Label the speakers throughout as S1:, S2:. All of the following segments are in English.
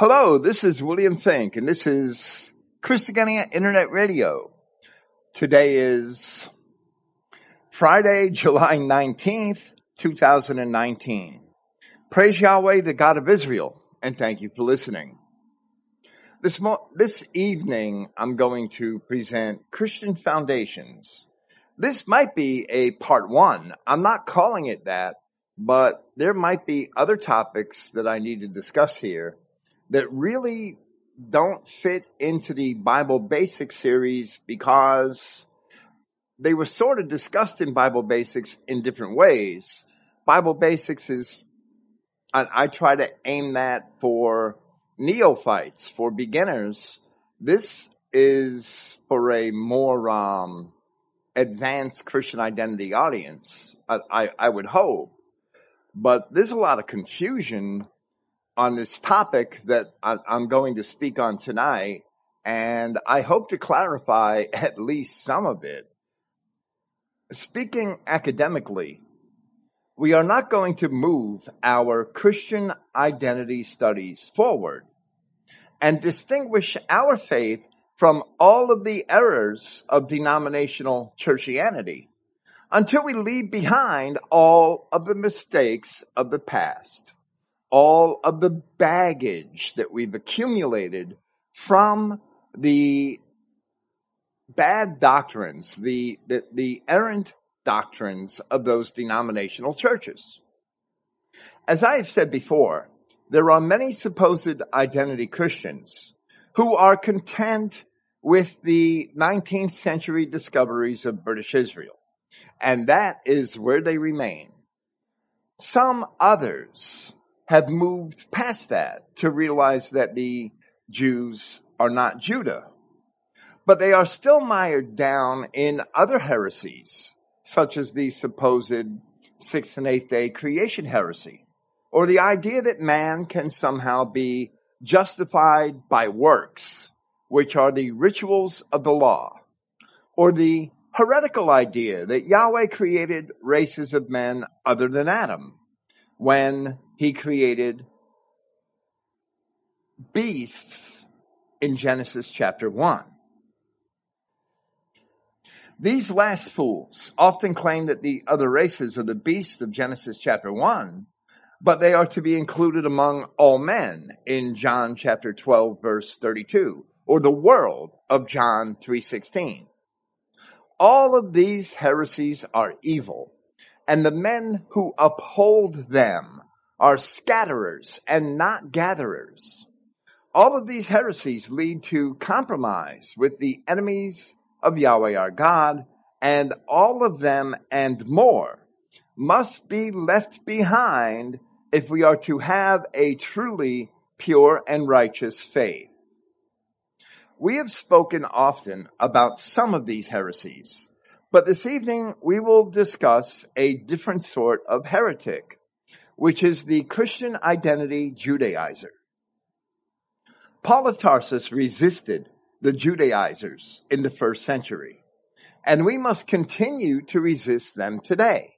S1: Hello, this is William Finck, and this is Christogenea Internet Radio. Today is Friday, July 19th, 2019. Praise Yahweh, the God of Israel, and thank you for listening. This, mo- this evening, I'm going to present Christian Foundations. This might be a part one. I'm not calling it that, but there might be other topics that I need to discuss here that really don't fit into the Bible Basics series because they were sort of discussed in Bible Basics in different ways. Bible Basics is, I, I try to aim that for neophytes, for beginners. This is for a more um, advanced Christian identity audience, I, I, I would hope. But there's a lot of confusion on this topic that I'm going to speak on tonight, and I hope to clarify at least some of it. Speaking academically, we are not going to move our Christian identity studies forward and distinguish our faith from all of the errors of denominational churchianity until we leave behind all of the mistakes of the past, all of the baggage that we've accumulated from the bad doctrines, the, the, the errant doctrines of those denominational churches. As I have said before, there are many supposed identity Christians who are content with the 19th century discoveries of British Israel. And that is where they remain. Some others have moved past that to realize that the Jews are not Judah, but they are still mired down in other heresies, such as the supposed sixth and eighth day creation heresy, or the idea that man can somehow be justified by works, which are the rituals of the law, or the heretical idea that Yahweh created races of men other than Adam when he created beasts in Genesis chapter 1. These last fools often claim that the other races are the beasts of Genesis chapter 1, but they are to be included among all men in John chapter 12 verse 32, or the world of John 316. All of these heresies are evil, and the men who uphold them are scatterers and not gatherers. All of these heresies lead to compromise with the enemies of Yahweh our God, and all of them and more must be left behind if we are to have a truly pure and righteous faith. We have spoken often about some of these heresies, but this evening we will discuss a different sort of heretic, which is the Christian identity Judaizer. Paul of Tarsus resisted the Judaizers in the first century, and we must continue to resist them today.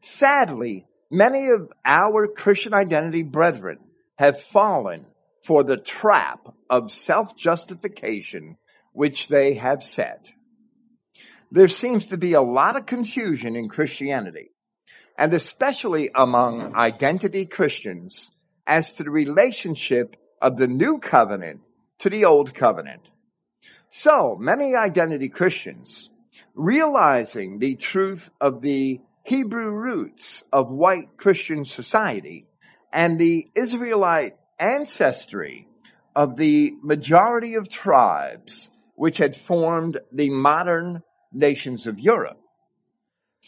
S1: Sadly, many of our Christian identity brethren have fallen for the trap of self-justification which they have set. There seems to be a lot of confusion in Christianity, and especially among identity Christians as to the relationship of the new covenant to the old covenant. So many identity Christians, realizing the truth of the Hebrew roots of white Christian society and the Israelite ancestry of the majority of tribes which had formed the modern nations of Europe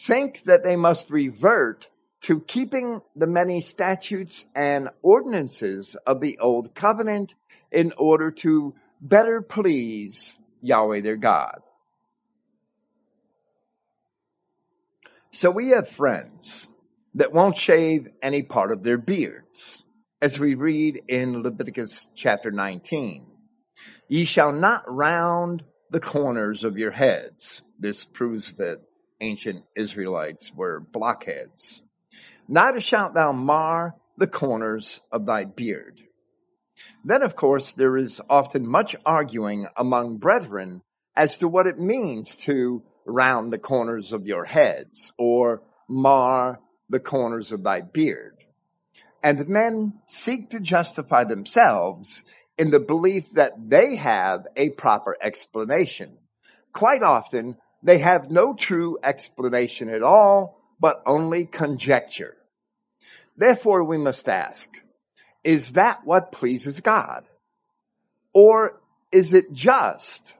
S1: think that they must revert to keeping the many statutes and ordinances of the old covenant in order to better please Yahweh their God. So we have friends that won't shave any part of their beards as we read in Leviticus chapter 19. Ye shall not round the corners of your heads. This proves that ancient Israelites were blockheads. Neither shalt thou mar the corners of thy beard. Then, of course, there is often much arguing among brethren as to what it means to round the corners of your heads or mar the corners of thy beard. And men seek to justify themselves in the belief that they have a proper explanation. Quite often, they have no true explanation at all, but only conjecture. Therefore, we must ask, is that what pleases God? Or is it just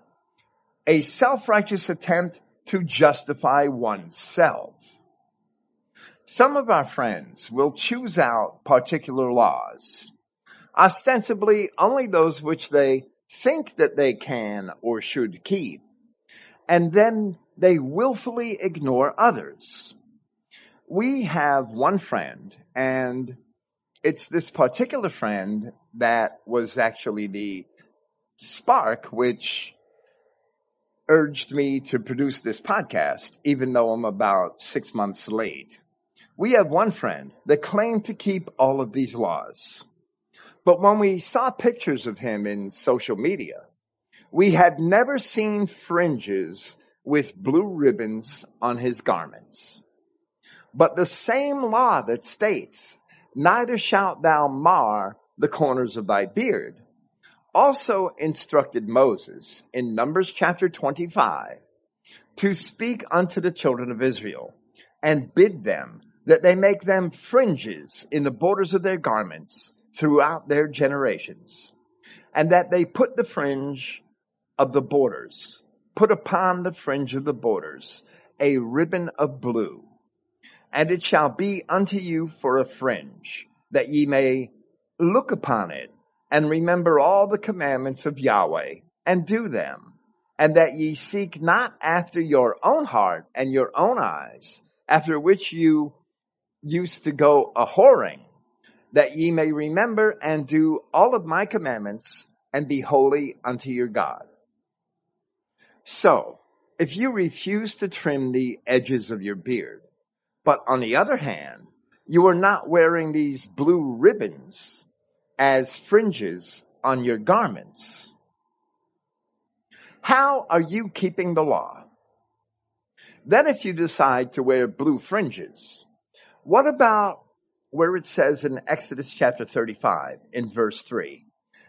S1: a self-righteous attempt to justify oneself? Some of our friends will choose out particular laws, ostensibly only those which they think that they can or should keep, and then they willfully ignore others. We have one friend and it's this particular friend that was actually the spark which urged me to produce this podcast, even though I'm about six months late. We have one friend that claimed to keep all of these laws. But when we saw pictures of him in social media, we had never seen fringes with blue ribbons on his garments. But the same law that states neither shalt thou mar the corners of thy beard, also instructed Moses in Numbers chapter 25 to speak unto the children of Israel and bid them that they make them fringes in the borders of their garments throughout their generations and that they put the fringe of the borders, put upon the fringe of the borders a ribbon of blue and it shall be unto you for a fringe, that ye may look upon it and remember all the commandments of Yahweh and do them, and that ye seek not after your own heart and your own eyes, after which you used to go a whoring, that ye may remember and do all of my commandments and be holy unto your God. So, if you refuse to trim the edges of your beard, but on the other hand, you are not wearing these blue ribbons as fringes on your garments. How are you keeping the law? Then if you decide to wear blue fringes, what about where it says in Exodus chapter 35 in verse 3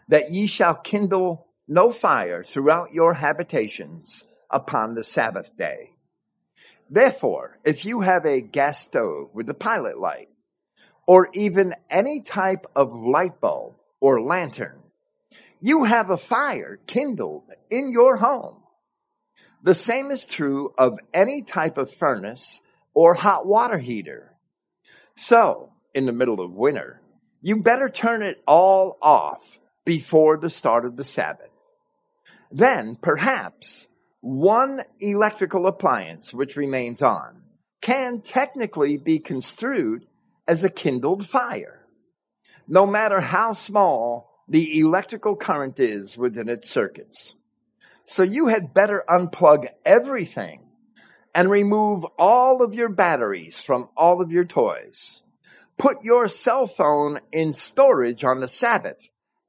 S1: that ye shall kindle no fire throughout your habitations upon the Sabbath day? Therefore, if you have a gas stove with a pilot light, or even any type of light bulb or lantern, you have a fire kindled in your home. The same is true of any type of furnace or hot water heater. So, in the middle of winter, you better turn it all off before the start of the Sabbath. Then, perhaps, one electrical appliance which remains on can technically be construed as a kindled fire, no matter how small the electrical current is within its circuits. So you had better unplug everything and remove all of your batteries from all of your toys. Put your cell phone in storage on the Sabbath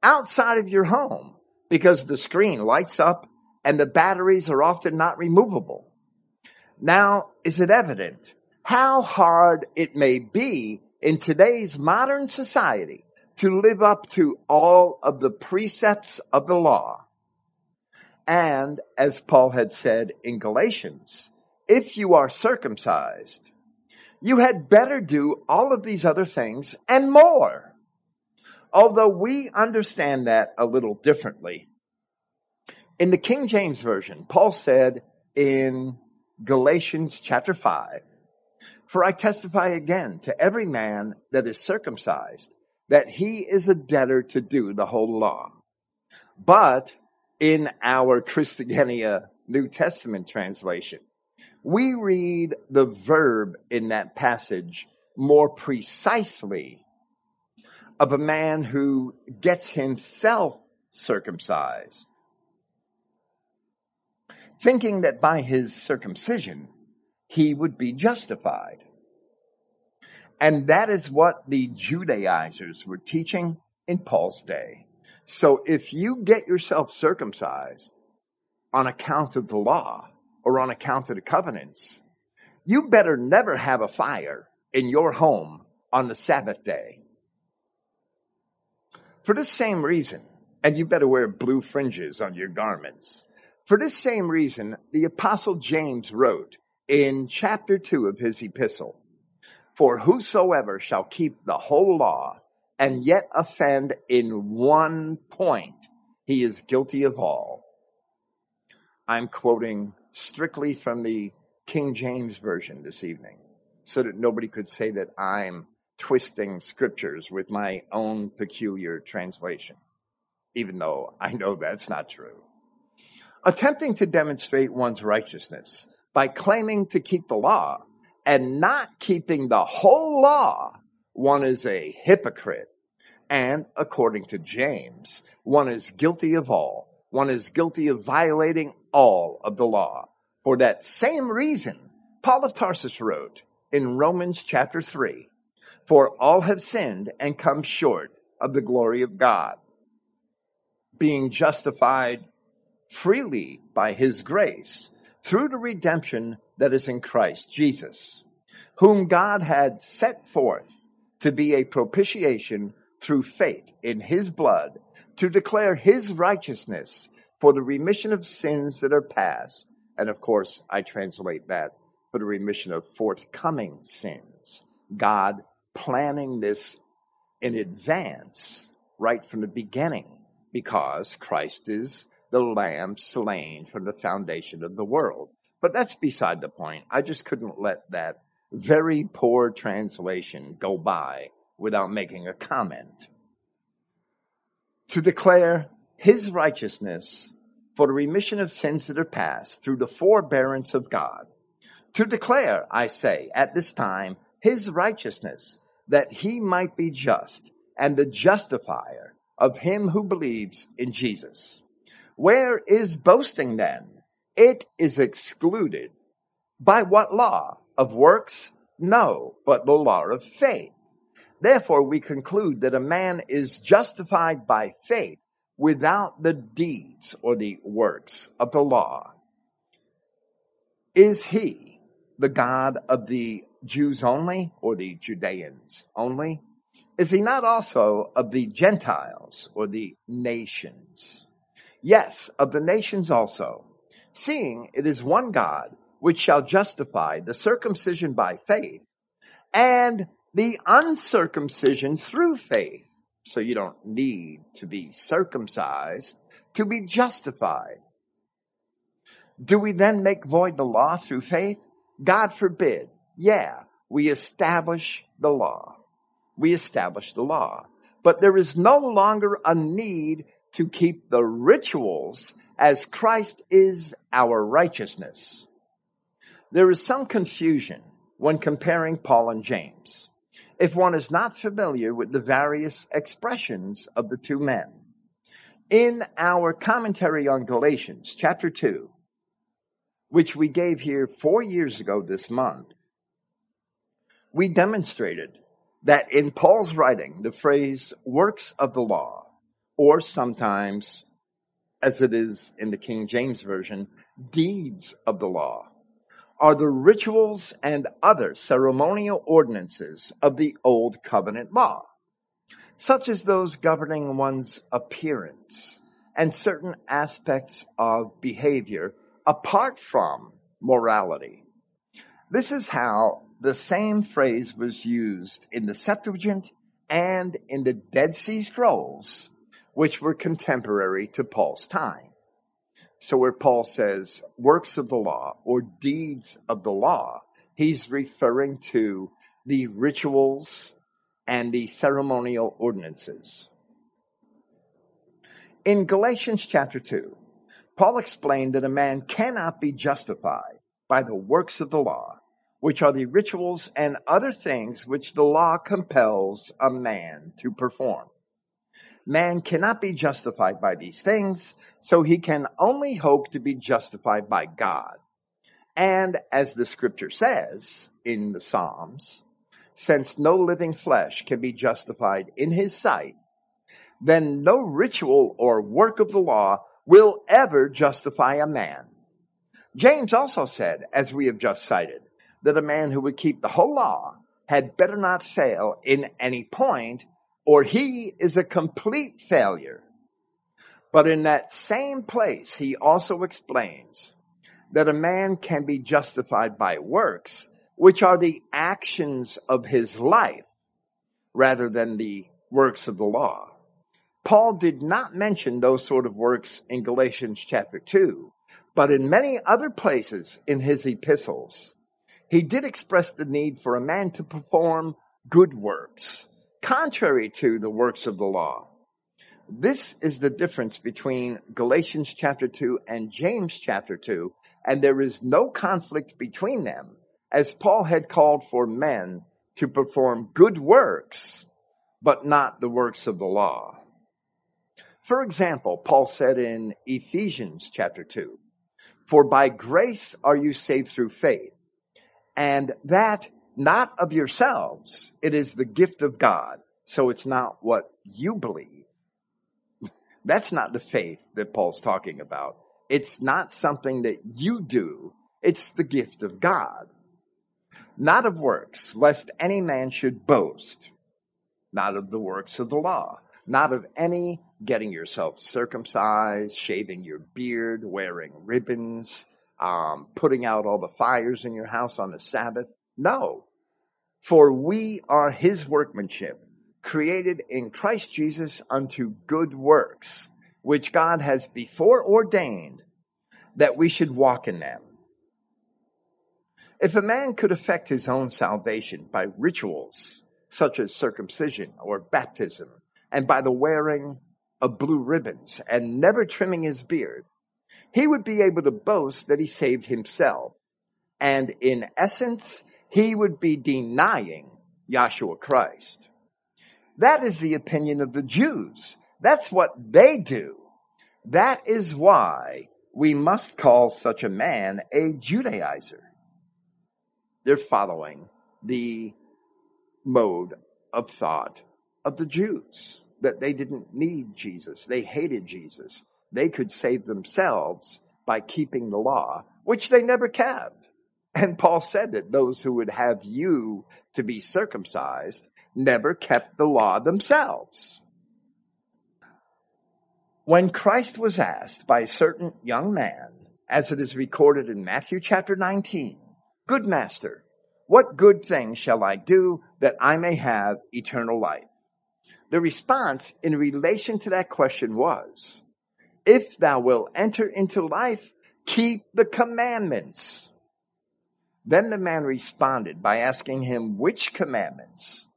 S1: outside of your home because the screen lights up and the batteries are often not removable. Now, is it evident how hard it may be in today's modern society to live up to all of the precepts of the law? And as Paul had said in Galatians, if you are circumcised, you had better do all of these other things and more. Although we understand that a little differently in the King James Version, Paul said in Galatians chapter 5, For I testify again to every man that is circumcised that he is a debtor to do the whole law. But in our Christogenea New Testament translation, we read the verb in that passage more precisely of a man who gets himself circumcised thinking that by his circumcision he would be justified. And that is what the Judaizers were teaching in Paul's day. So if you get yourself circumcised on account of the law or on account of the covenants, you better never have a fire in your home on the Sabbath day. For this same reason, and you better wear blue fringes on your garments. For this same reason, the apostle James wrote in chapter two of his epistle, for whosoever shall keep the whole law and yet offend in one point, he is guilty of all. I'm quoting strictly from the King James Version this evening so that nobody could say that I'm twisting scriptures with my own peculiar translation, even though I know that's not true. Attempting to demonstrate one's righteousness by claiming to keep the law and not keeping the whole law, one is a hypocrite. And according to James, one is guilty of all. One is guilty of violating all of the law. For that same reason, Paul of Tarsus wrote in Romans chapter 3, For all have sinned and come short of the glory of God, being justified freely by his grace through the redemption that is in Christ Jesus, whom God had set forth to be a propitiation through faith in his blood to declare his righteousness for the remission of sins that are past and of course, I translate that for the remission of forthcoming sins. God planning this in advance right from the beginning because Christ is the lamb slain from the foundation of the world. But that's beside the point. I just couldn't let that very poor translation go by without making a comment. To declare his righteousness for the remission of sins that are past through the forbearance of God, to declare, I say, at this time, his righteousness, that he might be just and the justifier of him who believes in Jesus. Where is boasting then? It is excluded. By what law? Of works? No, but the law of faith. Therefore we conclude that a man is justified by faith without the deeds or the works of the law. Is he the God of the Jews only or the Judeans only? Is he not also of the Gentiles or the nations? Yes, of the nations also, seeing it is one God which shall justify the circumcision by faith and the uncircumcision through faith so you don't need to be circumcised to be justified. Do we then make void the law through faith? God forbid. Yeah, we establish the law. We establish the law. But there is no longer a need to keep the rituals as Christ is our righteousness. There is some confusion when comparing Paul and James if one is not familiar with the various expressions of the two men. In our commentary on Galatians chapter 2, which we gave here four years ago this month, we demonstrated that in Paul's writing, the phrase works of the law, or sometimes, as it is in the King James Version, deeds of the law, are the rituals and other ceremonial ordinances of the Old Covenant law, such as those governing one's appearance and certain aspects of behavior apart from morality. This is how the same phrase was used in the Septuagint and in the Dead Sea Scrolls, which were contemporary to Paul's time. So where Paul says works of the law or deeds of the law, he's referring to the rituals and the ceremonial ordinances. In Galatians chapter 2, Paul explained that a man cannot be justified by the works of the law, which are the rituals and other things which the law compels a man to perform. Man cannot be justified by these things, so he can only hope to be justified by God. And as the scripture says in the Psalms, since no living flesh can be justified in his sight, then no ritual or work of the law will ever justify a man. James also said, as we have just cited, that a man who would keep the whole law had better not fail in any point, or he is a complete failure. But in that same place, he also explains that a man can be justified by works, which are the actions of his life, rather than the works of the law. Paul did not mention those sort of works in Galatians chapter 2, but in many other places in his epistles, he did express the need for a man to perform good works, contrary to the works of the law. This is the difference between Galatians chapter 2 and James chapter 2, and there is no conflict between them, as Paul had called for men to perform good works, but not the works of the law. For example, Paul said in Ephesians chapter 2, For by grace are you saved through faith, and that not of yourselves, it is the gift of God. So it's not what you believe that's not the faith that Paul's talking about. It's not something that you do. It's the gift of God. Not of works, lest any man should boast. Not of the works of the law. Not of any getting yourself circumcised, shaving your beard, wearing ribbons, um, putting out all the fires in your house on the Sabbath. No. For we are his workmanship, created in Christ Jesus unto good works, which God has before ordained that we should walk in them. If a man could effect his own salvation by rituals such as circumcision or baptism and by the wearing of blue ribbons and never trimming his beard, he would be able to boast that he saved himself. And in essence, he would be denying Yahshua Christ. That is the opinion of the Jews. That's what they do. That is why we must call such a man a Judaizer. They're following the mode of thought of the Jews that they didn't need Jesus. They hated Jesus. They could save themselves by keeping the law, which they never kept. And Paul said that those who would have you to be circumcised never kept the law themselves. When Christ was asked by a certain young man, as it is recorded in Matthew chapter 19, Good master, what good thing shall I do that I may have eternal life? The response in relation to that question was, If thou wilt enter into life, keep the commandments. Then the man responded by asking him which commandments.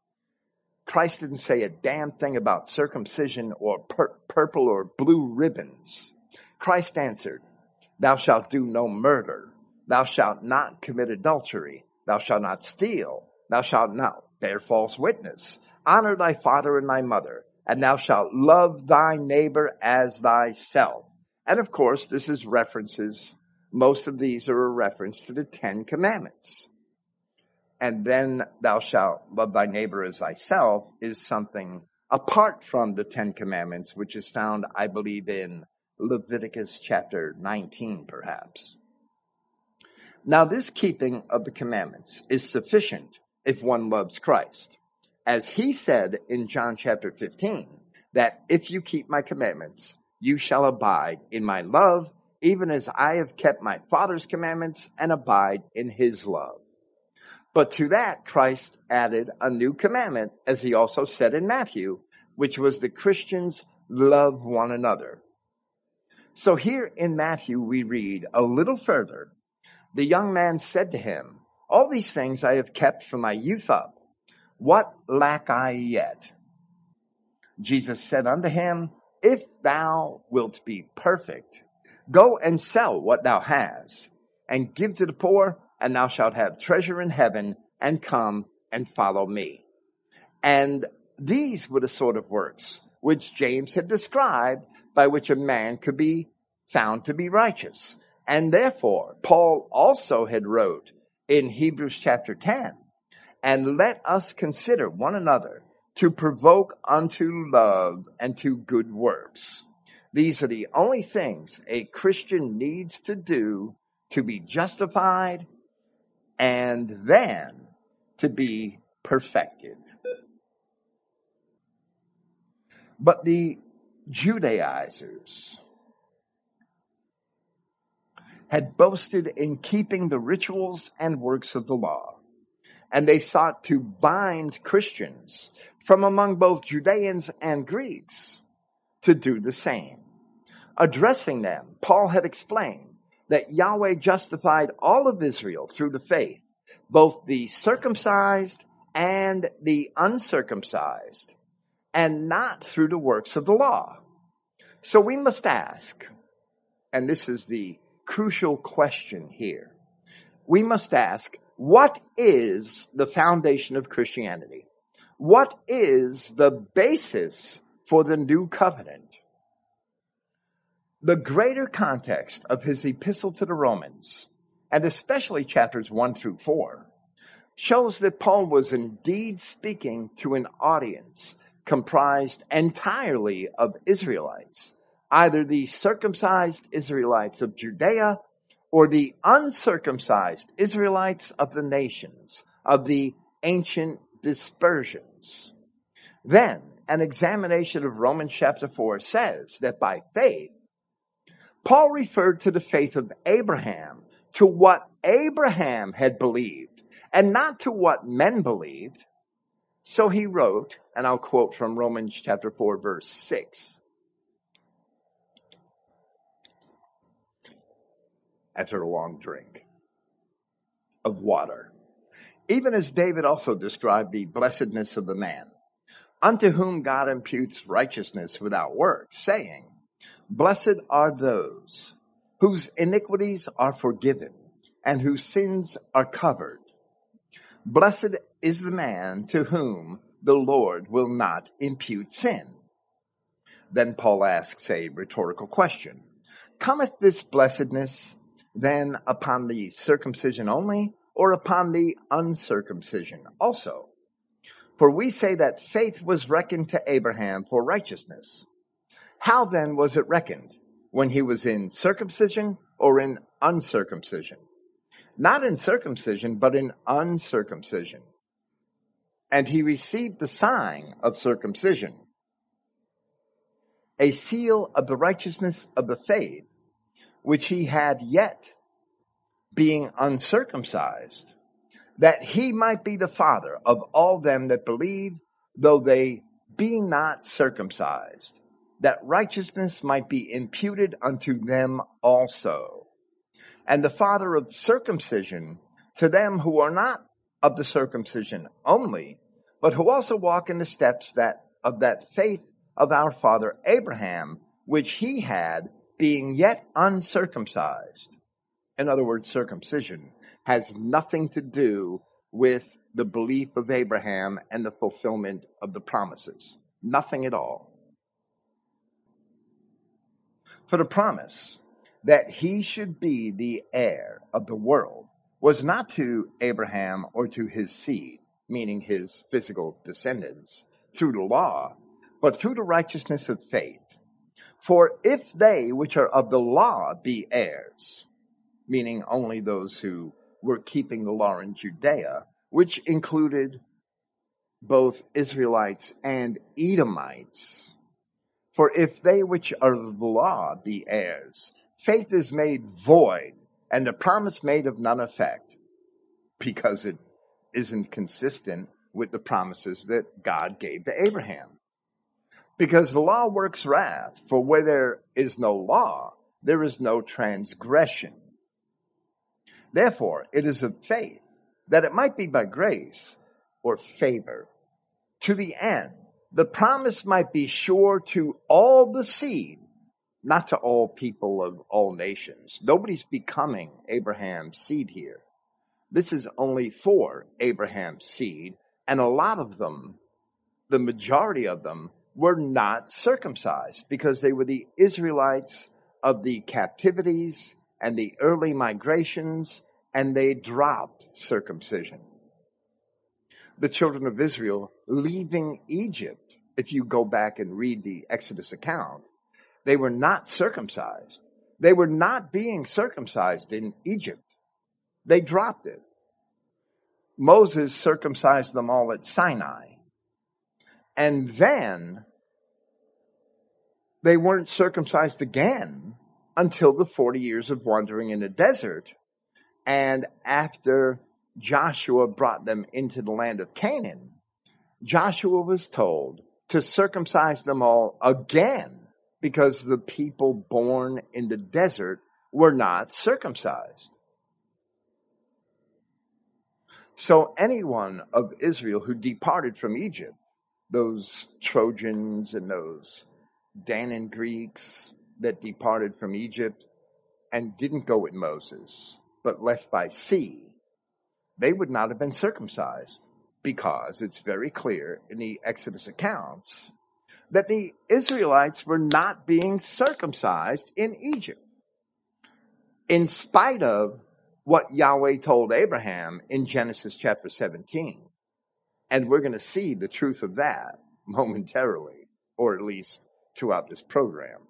S1: Christ didn't say a damn thing about circumcision or pur- purple or blue ribbons. Christ answered, Thou shalt do no murder. Thou shalt not commit adultery. Thou shalt not steal. Thou shalt not bear false witness. Honor thy father and thy mother, and thou shalt love thy neighbor as thyself. And of course, this is references. Most of these are a reference to the Ten Commandments and then thou shalt love thy neighbor as thyself is something apart from the Ten Commandments, which is found, I believe, in Leviticus chapter 19, perhaps. Now, this keeping of the commandments is sufficient if one loves Christ. As he said in John chapter 15, that if you keep my commandments, you shall abide in my love, even as I have kept my Father's commandments and abide in his love. But to that, Christ added a new commandment, as he also said in Matthew, which was the Christians love one another. So here in Matthew, we read a little further. The young man said to him, all these things I have kept from my youth up. What lack I yet? Jesus said unto him, if thou wilt be perfect, go and sell what thou hast and give to the poor and thou shalt have treasure in heaven and come and follow me. And these were the sort of works which James had described by which a man could be found to be righteous. And therefore, Paul also had wrote in Hebrews chapter 10, and let us consider one another to provoke unto love and to good works. These are the only things a Christian needs to do to be justified and then to be perfected. But the Judaizers had boasted in keeping the rituals and works of the law, and they sought to bind Christians from among both Judeans and Greeks to do the same. Addressing them, Paul had explained that Yahweh justified all of Israel through the faith, both the circumcised and the uncircumcised, and not through the works of the law. So we must ask, and this is the crucial question here. We must ask, what is the foundation of Christianity? What is the basis for the new covenant? The greater context of his epistle to the Romans, and especially chapters 1 through 4, shows that Paul was indeed speaking to an audience comprised entirely of Israelites, either the circumcised Israelites of Judea or the uncircumcised Israelites of the nations, of the ancient dispersions. Then an examination of Romans chapter 4 says that by faith, Paul referred to the faith of Abraham, to what Abraham had believed, and not to what men believed. So he wrote, and I'll quote from Romans chapter 4 verse 6. After a long drink of water even as David also described the blessedness of the man, unto whom God imputes righteousness without works, saying, Blessed are those whose iniquities are forgiven and whose sins are covered. Blessed is the man to whom the Lord will not impute sin. Then Paul asks a rhetorical question. Cometh this blessedness then upon the circumcision only or upon the uncircumcision also. For we say that faith was reckoned to Abraham for righteousness. How then was it reckoned? When he was in circumcision or in uncircumcision? Not in circumcision, but in uncircumcision. And he received the sign of circumcision, a seal of the righteousness of the faith, which he had yet being uncircumcised, that he might be the father of all them that believe, though they be not circumcised, that righteousness might be imputed unto them also. And the father of circumcision to them who are not of the circumcision only, but who also walk in the steps that of that faith of our father Abraham, which he had being yet uncircumcised in other words, circumcision, has nothing to do with the belief of Abraham and the fulfillment of the promises. Nothing at all. For the promise that he should be the heir of the world was not to Abraham or to his seed, meaning his physical descendants, through the law, but through the righteousness of faith. For if they which are of the law be heirs, meaning only those who were keeping the law in Judea, which included both Israelites and Edomites. For if they which are of the law be heirs, faith is made void and the promise made of none effect because it isn't consistent with the promises that God gave to Abraham. Because the law works wrath, for where there is no law, there is no transgression. Therefore, it is of faith that it might be by grace or favor to the end the promise might be sure to all the seed, not to all people of all nations. Nobody's becoming Abraham's seed here. This is only for Abraham's seed, and a lot of them, the majority of them, were not circumcised because they were the Israelites of the captivities and the early migrations, and they dropped circumcision. The children of Israel leaving Egypt, if you go back and read the Exodus account, they were not circumcised. They were not being circumcised in Egypt. They dropped it. Moses circumcised them all at Sinai. And then they weren't circumcised again until the 40 years of wandering in the desert. And after Joshua brought them into the land of Canaan, Joshua was told to circumcise them all again because the people born in the desert were not circumcised. So anyone of Israel who departed from Egypt, those Trojans and those Danaan Greeks that departed from Egypt and didn't go with Moses, but left by sea, they would not have been circumcised because it's very clear in the Exodus accounts that the Israelites were not being circumcised in Egypt. In spite of what Yahweh told Abraham in Genesis chapter 17. And we're going to see the truth of that momentarily, or at least throughout this program.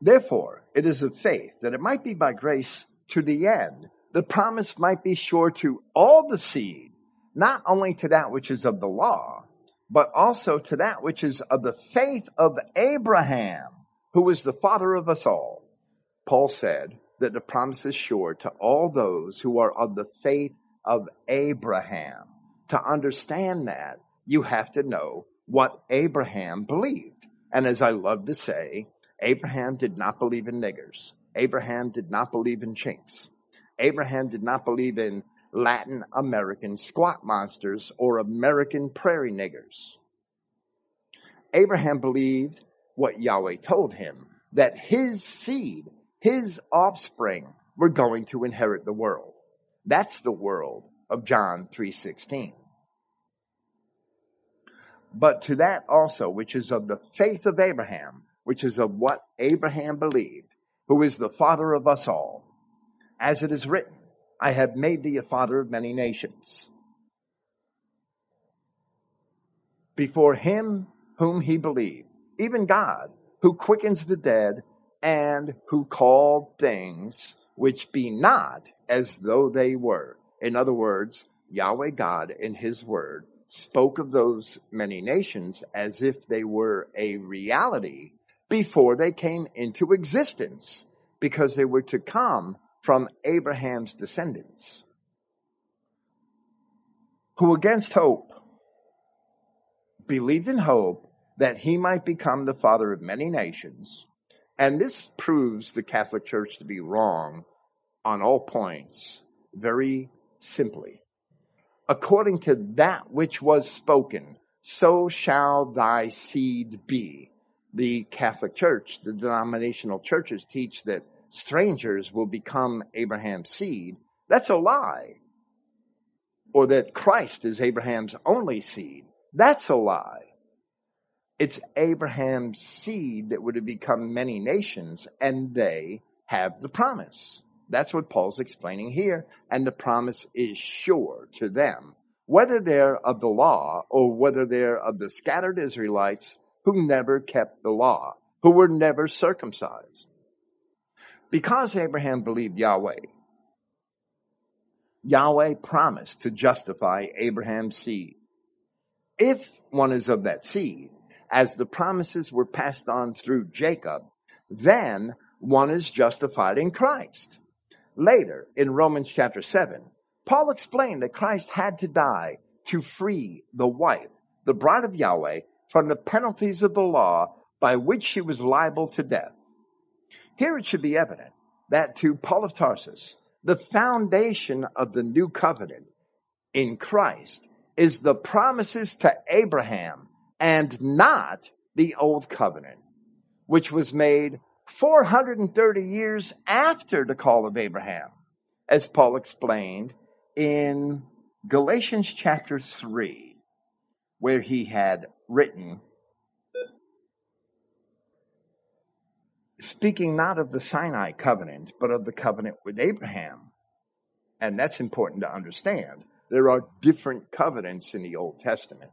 S1: Therefore, it is of faith that it might be by grace to the end. The promise might be sure to all the seed, not only to that which is of the law, but also to that which is of the faith of Abraham, who was the father of us all. Paul said that the promise is sure to all those who are of the faith of Abraham. To understand that, you have to know what Abraham believed. And as I love to say, Abraham did not believe in niggers. Abraham did not believe in chinks. Abraham did not believe in Latin American squat monsters or American prairie niggers. Abraham believed what Yahweh told him, that his seed his offspring were going to inherit the world. That's the world of John 3:16. But to that also which is of the faith of Abraham, which is of what Abraham believed, who is the father of us all, as it is written, I have made thee a father of many nations. Before him whom he believed, even God, who quickens the dead and who called things which be not as though they were. In other words, Yahweh God in his word spoke of those many nations as if they were a reality before they came into existence because they were to come from Abraham's descendants who against hope believed in hope that he might become the father of many nations and this proves the Catholic Church to be wrong on all points very simply. According to that which was spoken, so shall thy seed be. The Catholic Church, the denominational churches teach that strangers will become Abraham's seed. That's a lie. Or that Christ is Abraham's only seed. That's a lie. It's Abraham's seed that would have become many nations, and they have the promise. That's what Paul's explaining here. And the promise is sure to them, whether they're of the law or whether they're of the scattered Israelites who never kept the law, who were never circumcised. Because Abraham believed Yahweh, Yahweh promised to justify Abraham's seed. If one is of that seed, as the promises were passed on through Jacob, then one is justified in Christ. Later, in Romans chapter 7, Paul explained that Christ had to die to free the wife, the bride of Yahweh, from the penalties of the law by which she was liable to death. Here it should be evident that to Paul of Tarsus, the foundation of the new covenant in Christ is the promises to Abraham and not the old covenant, which was made 430 years after the call of Abraham, as Paul explained in Galatians chapter 3, where he had written, speaking not of the Sinai covenant, but of the covenant with Abraham. And that's important to understand. There are different covenants in the Old Testament.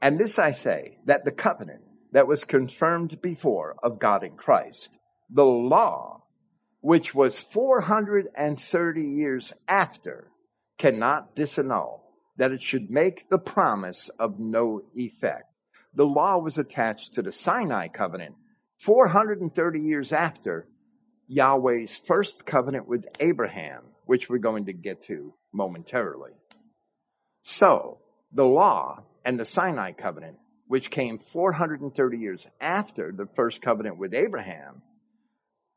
S1: And this I say, that the covenant that was confirmed before of God in Christ, the law, which was 430 years after, cannot disannul that it should make the promise of no effect. The law was attached to the Sinai covenant 430 years after Yahweh's first covenant with Abraham, which we're going to get to momentarily. So, the law and the Sinai covenant, which came 430 years after the first covenant with Abraham,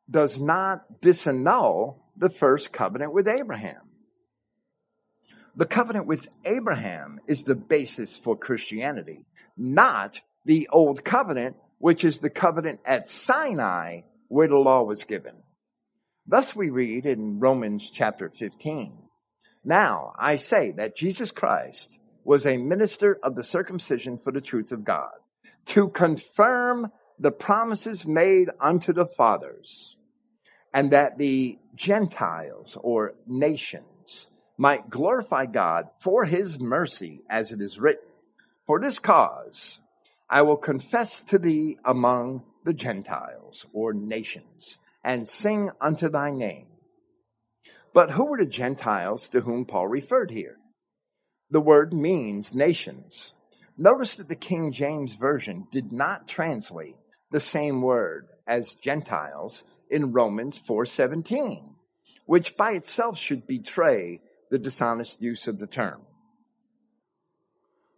S1: does not disannul the first covenant with Abraham. The covenant with Abraham is the basis for Christianity, not the old covenant, which is the covenant at Sinai where the law was given. Thus we read in Romans chapter 15. Now I say that Jesus Christ was a minister of the circumcision for the truth of God to confirm the promises made unto the fathers and that the Gentiles or nations might glorify God for his mercy as it is written. For this cause I will confess to thee among the Gentiles or nations and sing unto thy name. But who were the Gentiles to whom Paul referred here? The word means nations. Notice that the King James Version did not translate the same word as Gentiles in Romans 4:17, which by itself should betray the dishonest use of the term.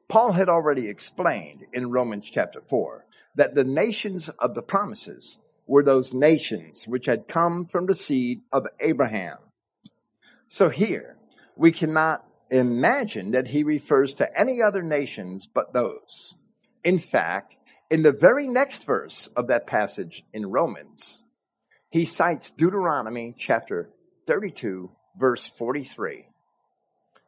S1: Paul had already explained in Romans chapter 4 that the nations of the promises were those nations which had come from the seed of Abraham. So here, we cannot imagine that he refers to any other nations but those. In fact, in the very next verse of that passage in Romans, he cites Deuteronomy chapter 32, verse 43.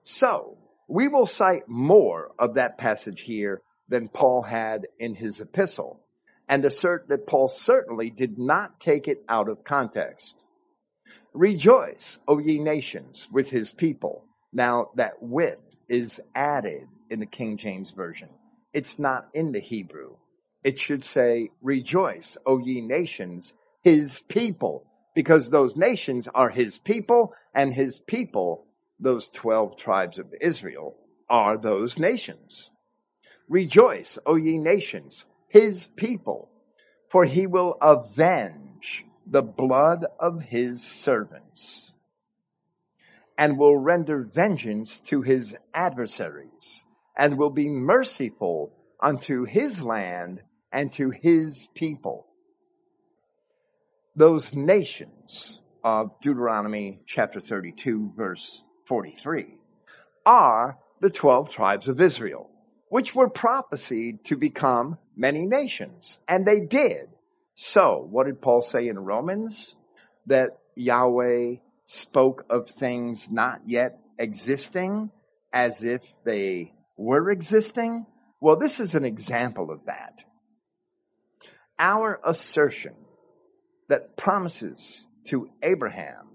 S1: So, we will cite more of that passage here than Paul had in his epistle and assert that Paul certainly did not take it out of context. Rejoice, O ye nations, with his people. Now that with is added in the King James Version. It's not in the Hebrew. It should say, rejoice, O ye nations, his people, because those nations are his people and his people, those 12 tribes of Israel, are those nations. Rejoice, O ye nations, his people, for he will avenge the blood of his servants and will render vengeance to his adversaries and will be merciful unto his land and to his people. Those nations of Deuteronomy chapter 32 verse 43 are the 12 tribes of Israel which were prophesied to become many nations. And they did. So, what did Paul say in Romans? That Yahweh spoke of things not yet existing as if they were existing? Well, this is an example of that. Our assertion that promises to Abraham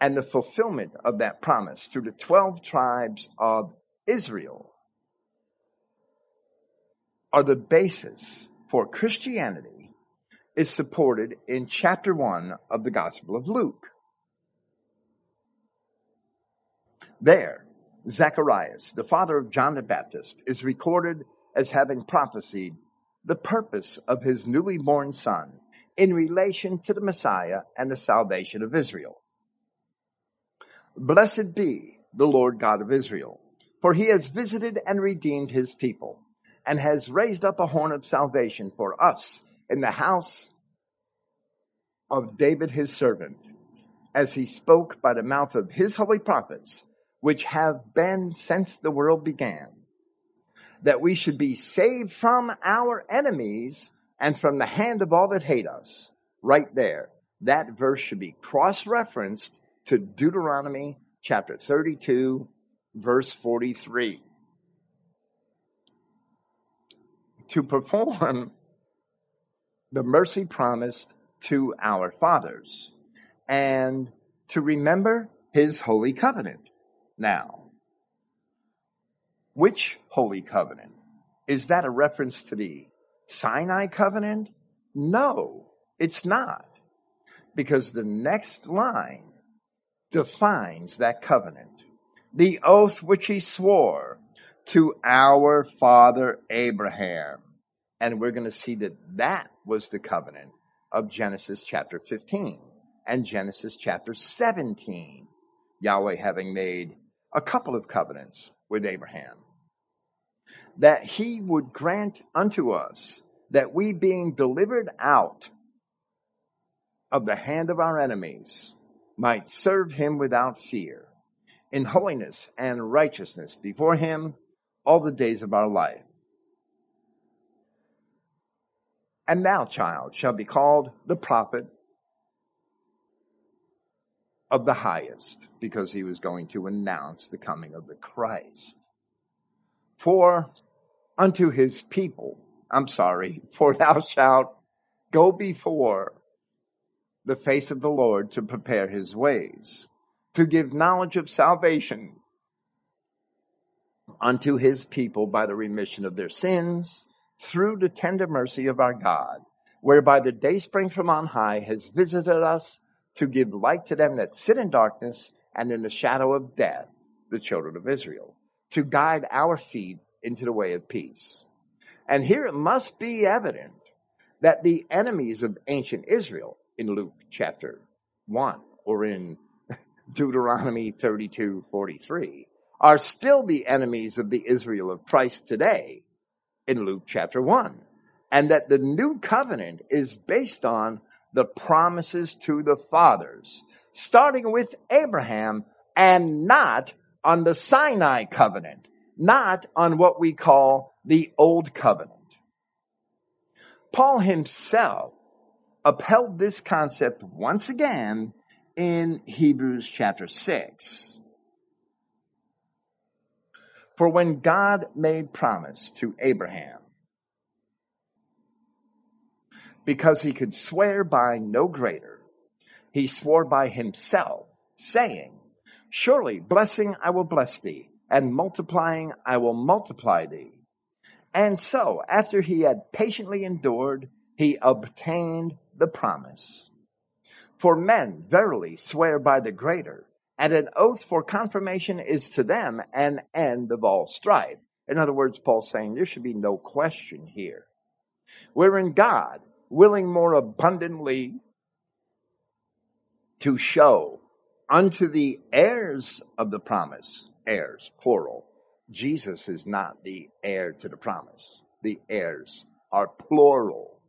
S1: and the fulfillment of that promise through the 12 tribes of Israel are the basis for Christianity is supported in chapter 1 of the Gospel of Luke. There, Zacharias, the father of John the Baptist, is recorded as having prophesied the purpose of his newly born son in relation to the Messiah and the salvation of Israel. Blessed be the Lord God of Israel, for he has visited and redeemed his people and has raised up a horn of salvation for us in the house of David his servant, as he spoke by the mouth of his holy prophets, which have been since the world began, that we should be saved from our enemies and from the hand of all that hate us. Right there. That verse should be cross-referenced to Deuteronomy chapter 32, verse 43. to perform the mercy promised to our fathers and to remember his holy covenant. Now, Which holy covenant? Is that a reference to the Sinai covenant? No, it's not. Because the next line defines that covenant. The oath which he swore to our father Abraham. And we're going to see that that was the covenant of Genesis chapter 15 and Genesis chapter 17. Yahweh having made a couple of covenants with Abraham. That he would grant unto us that we being delivered out of the hand of our enemies might serve him without fear in holiness and righteousness before him all the days of our life. And thou, child, shall be called the prophet of the highest, because he was going to announce the coming of the Christ. For unto his people, I'm sorry, for thou shalt go before the face of the Lord to prepare his ways, to give knowledge of salvation unto his people by the remission of their sins through the tender mercy of our God, whereby the day spring from on high has visited us to give light to them that sit in darkness and in the shadow of death, the children of Israel, to guide our feet into the way of peace. And here it must be evident that the enemies of ancient Israel in Luke chapter 1 or in Deuteronomy 32, 43 are still the enemies of the Israel of Christ today in Luke chapter 1. And that the new covenant is based on the promises to the fathers, starting with Abraham and not on the Sinai covenant, not on what we call the old covenant. Paul himself upheld this concept once again in Hebrews chapter 6. For when God made promise to Abraham, because he could swear by no greater, he swore by himself, saying, Surely blessing I will bless thee, and multiplying I will multiply thee. And so, after he had patiently endured, he obtained the promise. For men verily swear by the greater, and an oath for confirmation is to them an end of all strife. In other words, Paul's saying there should be no question here. Wherein God, willing more abundantly to show unto the heirs of the promise, heirs, plural. Jesus is not the heir to the promise. The heirs are plural.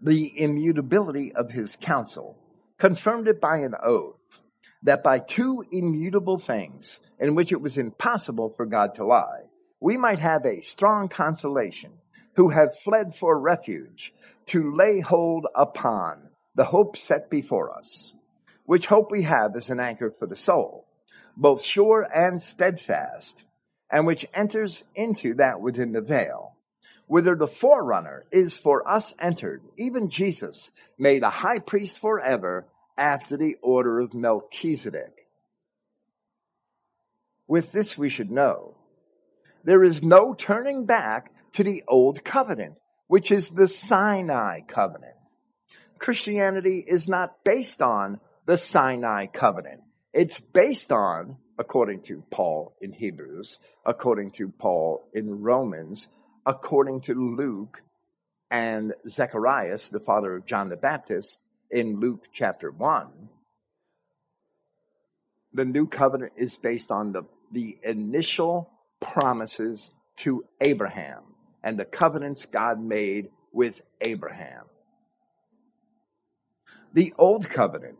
S1: The immutability of his counsel confirmed it by an oath that by two immutable things in which it was impossible for God to lie, we might have a strong consolation who have fled for refuge to lay hold upon the hope set before us, which hope we have as an anchor for the soul, both sure and steadfast, and which enters into that within the veil, whither the forerunner is for us entered, even Jesus, made a high priest forever after the order of Melchizedek. With this we should know there is no turning back to the old covenant, which is the Sinai covenant. Christianity is not based on the Sinai covenant. It's based on, according to Paul in Hebrews, according to Paul in Romans, according to Luke and Zacharias, the father of John the Baptist, in Luke chapter 1, the new covenant is based on the, the initial promises to Abraham and the covenants God made with Abraham. The old covenant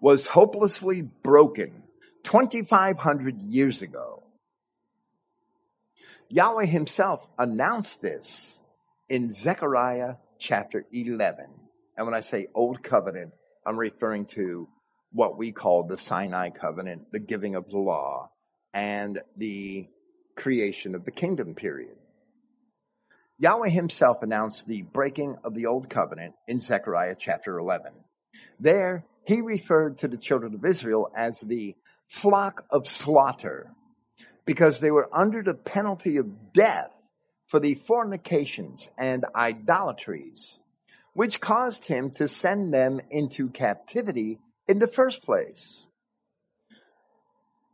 S1: was hopelessly broken 2,500 years ago. Yahweh himself announced this in Zechariah chapter 11. And when I say old covenant, I'm referring to what we call the Sinai covenant, the giving of the law, and the creation of the kingdom period. Yahweh himself announced the breaking of the old covenant in Zechariah chapter 11. There, he referred to the children of Israel as the flock of slaughter, because they were under the penalty of death for the fornications and idolatries, which caused him to send them into captivity in the first place.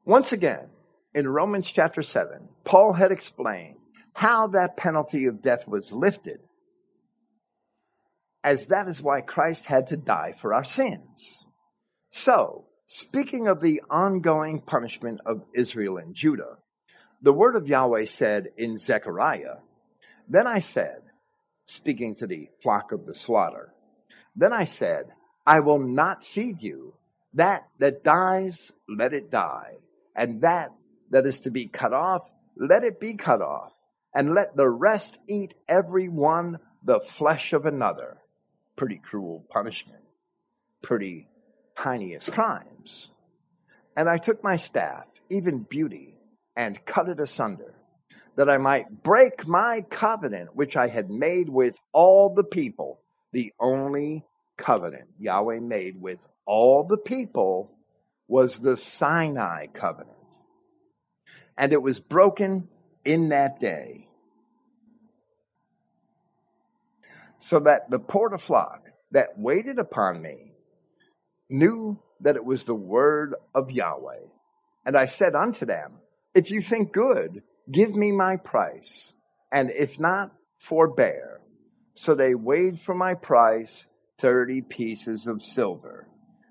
S1: Once again, in Romans chapter 7, Paul had explained how that penalty of death was lifted, as that is why Christ had to die for our sins. So, speaking of the ongoing punishment of Israel and Judah, the word of Yahweh said in Zechariah, Then I said, speaking to the flock of the slaughter, Then I said, I will not feed you. That that dies, let it die. And that that is to be cut off, let it be cut off. And let the rest eat every one the flesh of another. Pretty cruel punishment. Pretty heinous crimes. And I took my staff, even beauty, and cut it asunder, that I might break my covenant which I had made with all the people, the only covenant Yahweh made with all the people was the Sinai covenant. And it was broken in that day. So that the porter flock that waited upon me knew that it was the word of Yahweh. And I said unto them, if you think good, give me my price, and if not, forbear. So they weighed for my price 30 pieces of silver.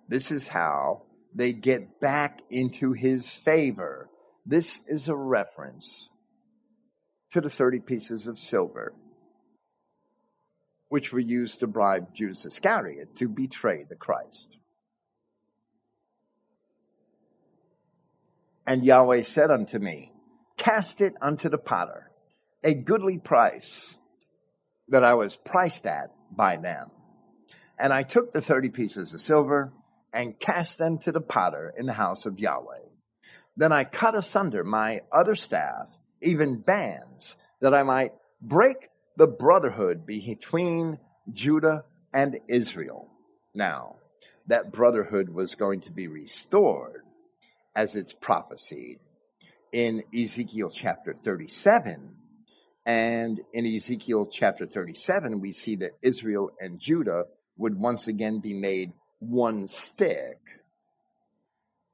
S1: This is how they get back into his favor. This is a reference to the 30 pieces of silver, which were used to bribe Judas Iscariot to betray the Christ. And Yahweh said unto me, Cast it unto the potter, a goodly price that I was priced at by them. And I took the thirty pieces of silver and cast them to the potter in the house of Yahweh. Then I cut asunder my other staff, even bands, that I might break the brotherhood between Judah and Israel. Now, that brotherhood was going to be restored as it's prophesied in Ezekiel chapter 37. And in Ezekiel chapter 37, we see that Israel and Judah would once again be made one stick.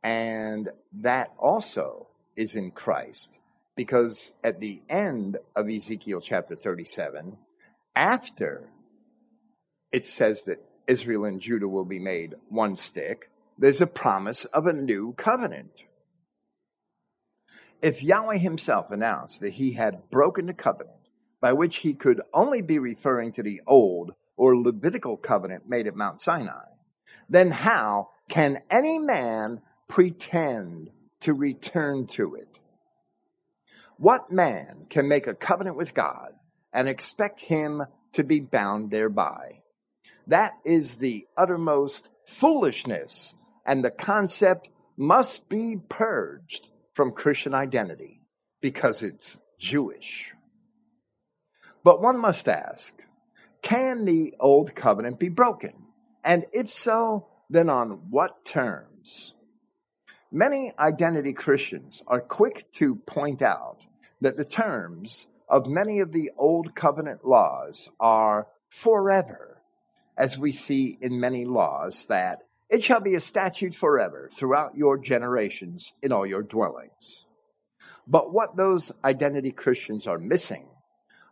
S1: And that also is in Christ. Because at the end of Ezekiel chapter 37, after it says that Israel and Judah will be made one stick, there's a promise of a new covenant. If Yahweh himself announced that he had broken the covenant, by which he could only be referring to the old or Levitical covenant made at Mount Sinai, then how can any man pretend to return to it? What man can make a covenant with God and expect him to be bound thereby? That is the uttermost foolishness and the concept must be purged from Christian identity because it's Jewish. But one must ask, can the old covenant be broken? And if so, then on what terms? Many identity Christians are quick to point out that the terms of many of the old covenant laws are forever, as we see in many laws that it shall be a statute forever throughout your generations in all your dwellings. But what those identity Christians are missing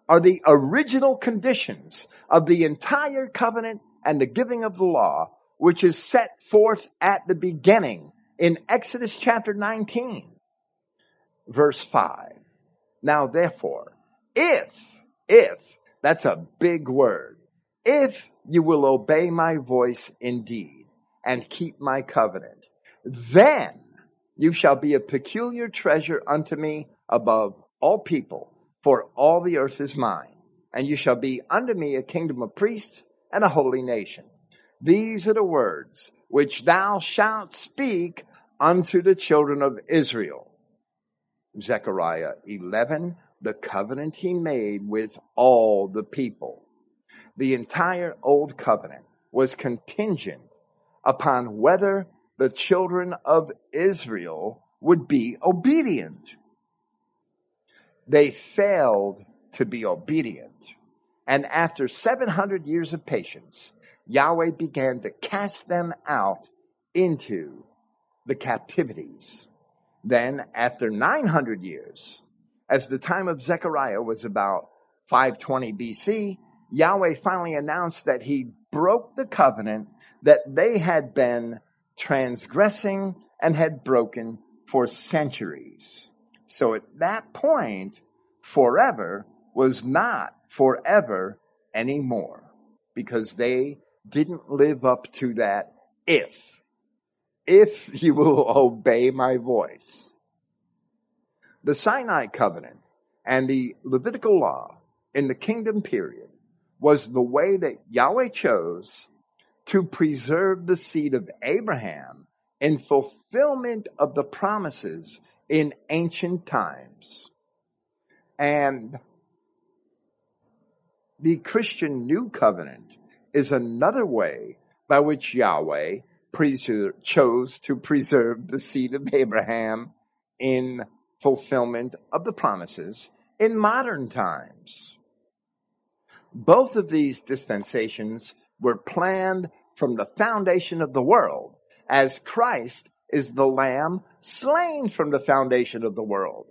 S1: are the original conditions of the entire covenant and the giving of the law, which is set forth at the beginning in Exodus chapter 19, verse 5. Now therefore, if, if, that's a big word, if you will obey my voice indeed, and keep my covenant. Then you shall be a peculiar treasure unto me above all people, for all the earth is mine. And you shall be unto me a kingdom of priests and a holy nation. These are the words which thou shalt speak unto the children of Israel. Zechariah 11, the covenant he made with all the people. The entire old covenant was contingent upon whether the children of Israel would be obedient. they failed to be obedient. And after 700 years of patience, Yahweh began to cast them out into the captivities. Then, after 900 years, as the time of Zechariah was about 520 BC, Yahweh finally announced that he broke the covenant that they had been transgressing and had broken for centuries. So at that point, forever was not forever anymore because they didn't live up to that if. If you will obey my voice. The Sinai covenant and the Levitical law in the kingdom period was the way that Yahweh chose to preserve the seed of Abraham in fulfillment of the promises in ancient times. And the Christian New Covenant is another way by which Yahweh chose to preserve the seed of Abraham in fulfillment of the promises in modern times. Both of these dispensations were planned from the foundation of the world as Christ is the lamb slain from the foundation of the world.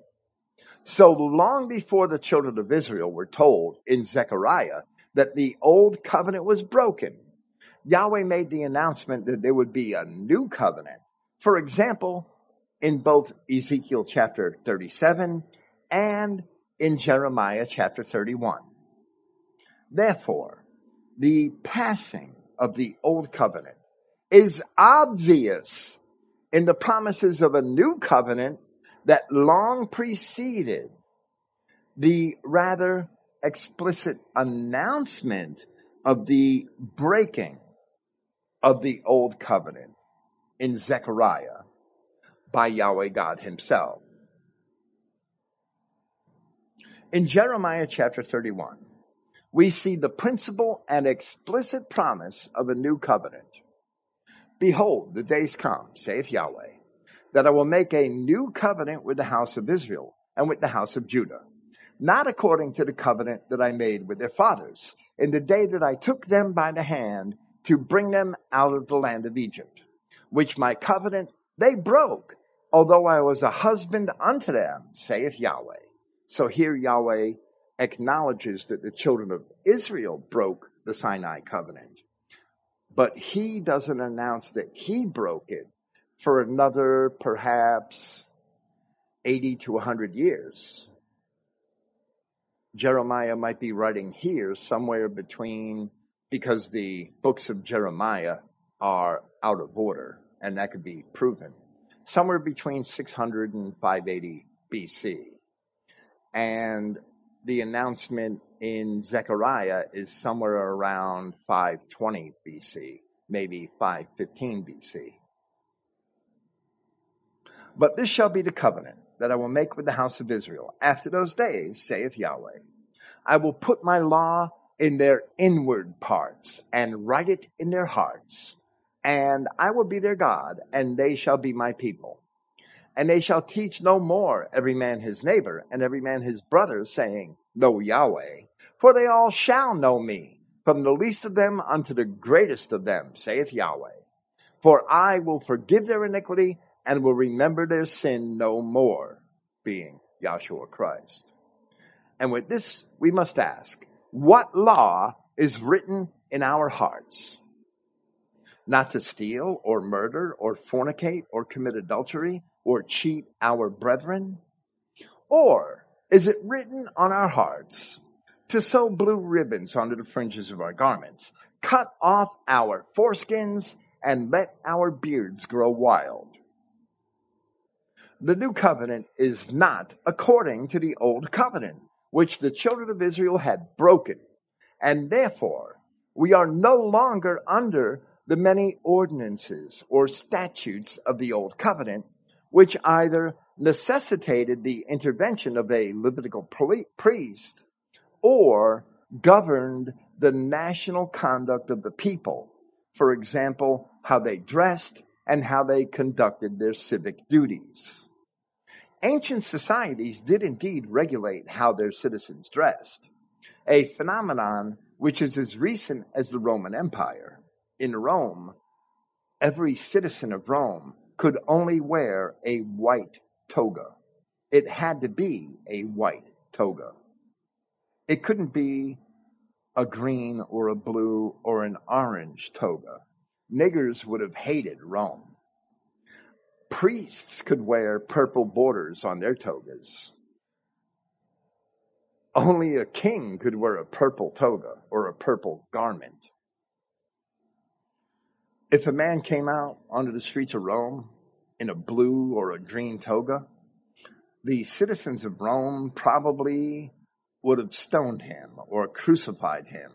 S1: So long before the children of Israel were told in Zechariah that the old covenant was broken, Yahweh made the announcement that there would be a new covenant. For example, in both Ezekiel chapter 37 and in Jeremiah chapter 31. Therefore, the passing of the old covenant is obvious in the promises of a new covenant that long preceded the rather explicit announcement of the breaking of the old covenant in Zechariah by Yahweh God himself. In Jeremiah chapter 31, we see the principle and explicit promise of a new covenant. Behold, the days come, saith Yahweh, that I will make a new covenant with the house of Israel and with the house of Judah, not according to the covenant that I made with their fathers in the day that I took them by the hand to bring them out of the land of Egypt, which my covenant they broke, although I was a husband unto them, saith Yahweh. So here Yahweh acknowledges that the children of Israel broke the Sinai covenant. But he doesn't announce that he broke it for another perhaps 80 to 100 years. Jeremiah might be writing here somewhere between, because the books of Jeremiah are out of order, and that could be proven, somewhere between 600 and 580 BC. And the announcement in Zechariah is somewhere around 520 BC, maybe 515 BC. But this shall be the covenant that I will make with the house of Israel. After those days, saith Yahweh, I will put my law in their inward parts and write it in their hearts. And I will be their God, and they shall be my people. And they shall teach no more every man his neighbor and every man his brother, saying, Know Yahweh, for they all shall know me, from the least of them unto the greatest of them, saith Yahweh. For I will forgive their iniquity and will remember their sin no more, being Yahshua Christ. And with this, we must ask, what law is written in our hearts? Not to steal or murder or fornicate or commit adultery or cheat our brethren? Or is it written on our hearts to sew blue ribbons onto the fringes of our garments, cut off our foreskins, and let our beards grow wild? The new covenant is not according to the old covenant, which the children of Israel had broken. And therefore, we are no longer under the many ordinances or statutes of the old covenant, which either necessitated the intervention of a Levitical priest or governed the national conduct of the people. For example, how they dressed and how they conducted their civic duties. Ancient societies did indeed regulate how their citizens dressed, a phenomenon which is as recent as the Roman Empire. In Rome, every citizen of Rome could only wear a white toga. It had to be a white toga. It couldn't be a green or a blue or an orange toga. Niggers would have hated Rome. Priests could wear purple borders on their togas. Only a king could wear a purple toga or a purple garment. If a man came out onto the streets of Rome in a blue or a green toga, the citizens of Rome probably would have stoned him or crucified him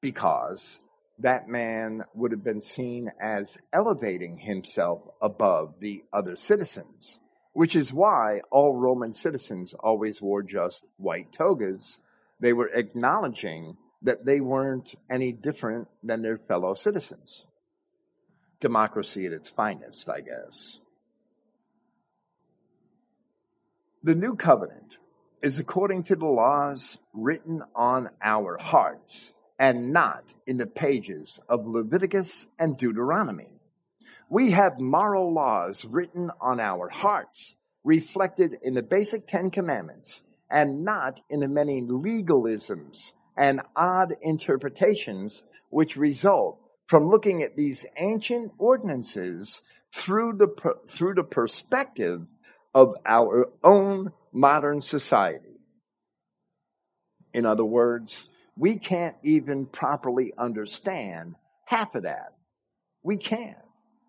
S1: because that man would have been seen as elevating himself above the other citizens, which is why all Roman citizens always wore just white togas. They were acknowledging that they weren't any different than their fellow citizens. Democracy at its finest, I guess. The new covenant is according to the laws written on our hearts and not in the pages of Leviticus and Deuteronomy. We have moral laws written on our hearts, reflected in the basic Ten Commandments, and not in the many legalisms and odd interpretations which result from looking at these ancient ordinances through the, through the perspective of our own modern society. In other words, we can't even properly understand half of that. We can't.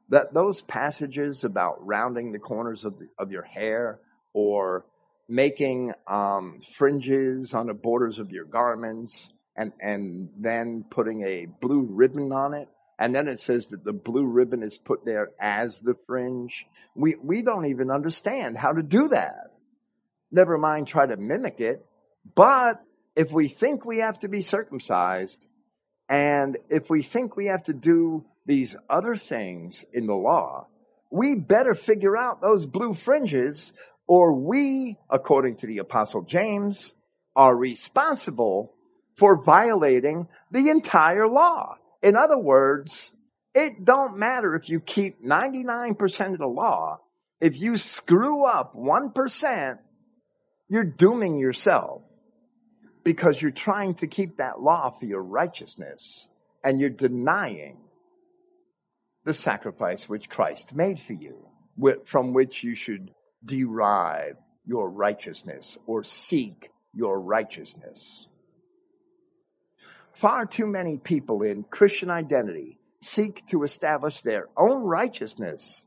S1: That those passages about rounding the corners of, the, of your hair or making um, fringes on the borders of your garments and, and then putting a blue ribbon on it. And then it says that the blue ribbon is put there as the fringe. We, we don't even understand how to do that. Never mind try to mimic it. But if we think we have to be circumcised and if we think we have to do these other things in the law, we better figure out those blue fringes or we, according to the apostle James, are responsible for violating the entire law. In other words, it don't matter if you keep 99% of the law. If you screw up 1%, you're dooming yourself because you're trying to keep that law for your righteousness and you're denying the sacrifice which Christ made for you, from which you should derive your righteousness or seek your righteousness. Far too many people in Christian identity seek to establish their own righteousness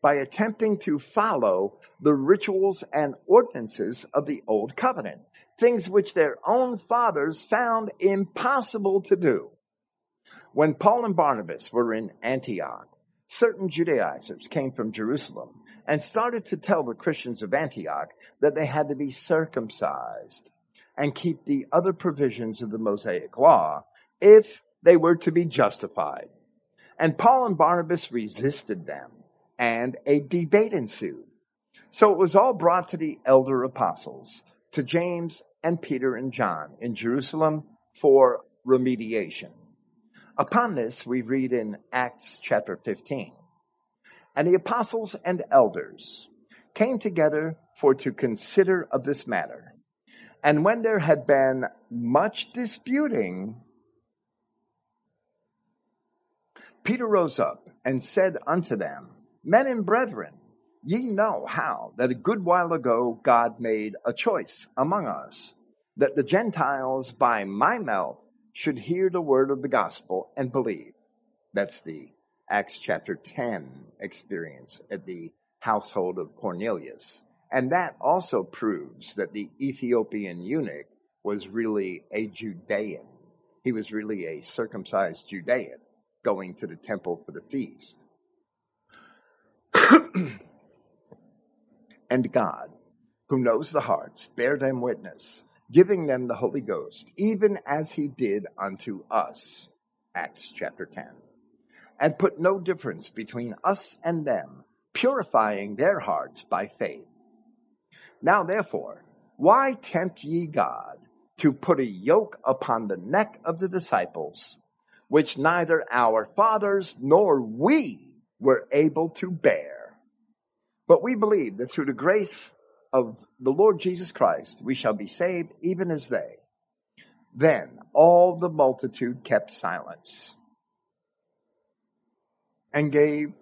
S1: by attempting to follow the rituals and ordinances of the old covenant things which their own fathers found impossible to do. When Paul and Barnabas were in Antioch, certain Judaizers came from Jerusalem and started to tell the Christians of Antioch that they had to be circumcised and keep the other provisions of the Mosaic law if they were to be justified. And Paul and Barnabas resisted them and a debate ensued. So it was all brought to the elder apostles to James and Peter and John in Jerusalem for remediation. Upon this, we read in Acts chapter 15. And the apostles and elders came together for to consider of this matter. And when there had been much disputing, Peter rose up and said unto them, Men and brethren, Ye know how that a good while ago God made a choice among us, that the Gentiles by my mouth should hear the word of the gospel and believe. That's the Acts chapter 10 experience at the household of Cornelius. And that also proves that the Ethiopian eunuch was really a Judean. He was really a circumcised Judean going to the temple for the feast. and God, who knows the hearts, bear them witness, giving them the Holy Ghost, even as he did unto us. Acts chapter 10. And put no difference between us and them, purifying their hearts by faith. Now therefore, why tempt ye God to put a yoke upon the neck of the disciples, which neither our fathers nor we were able to bear? But we believe that through the grace of the Lord Jesus Christ, we shall be saved even as they. Then all the multitude kept silence and gave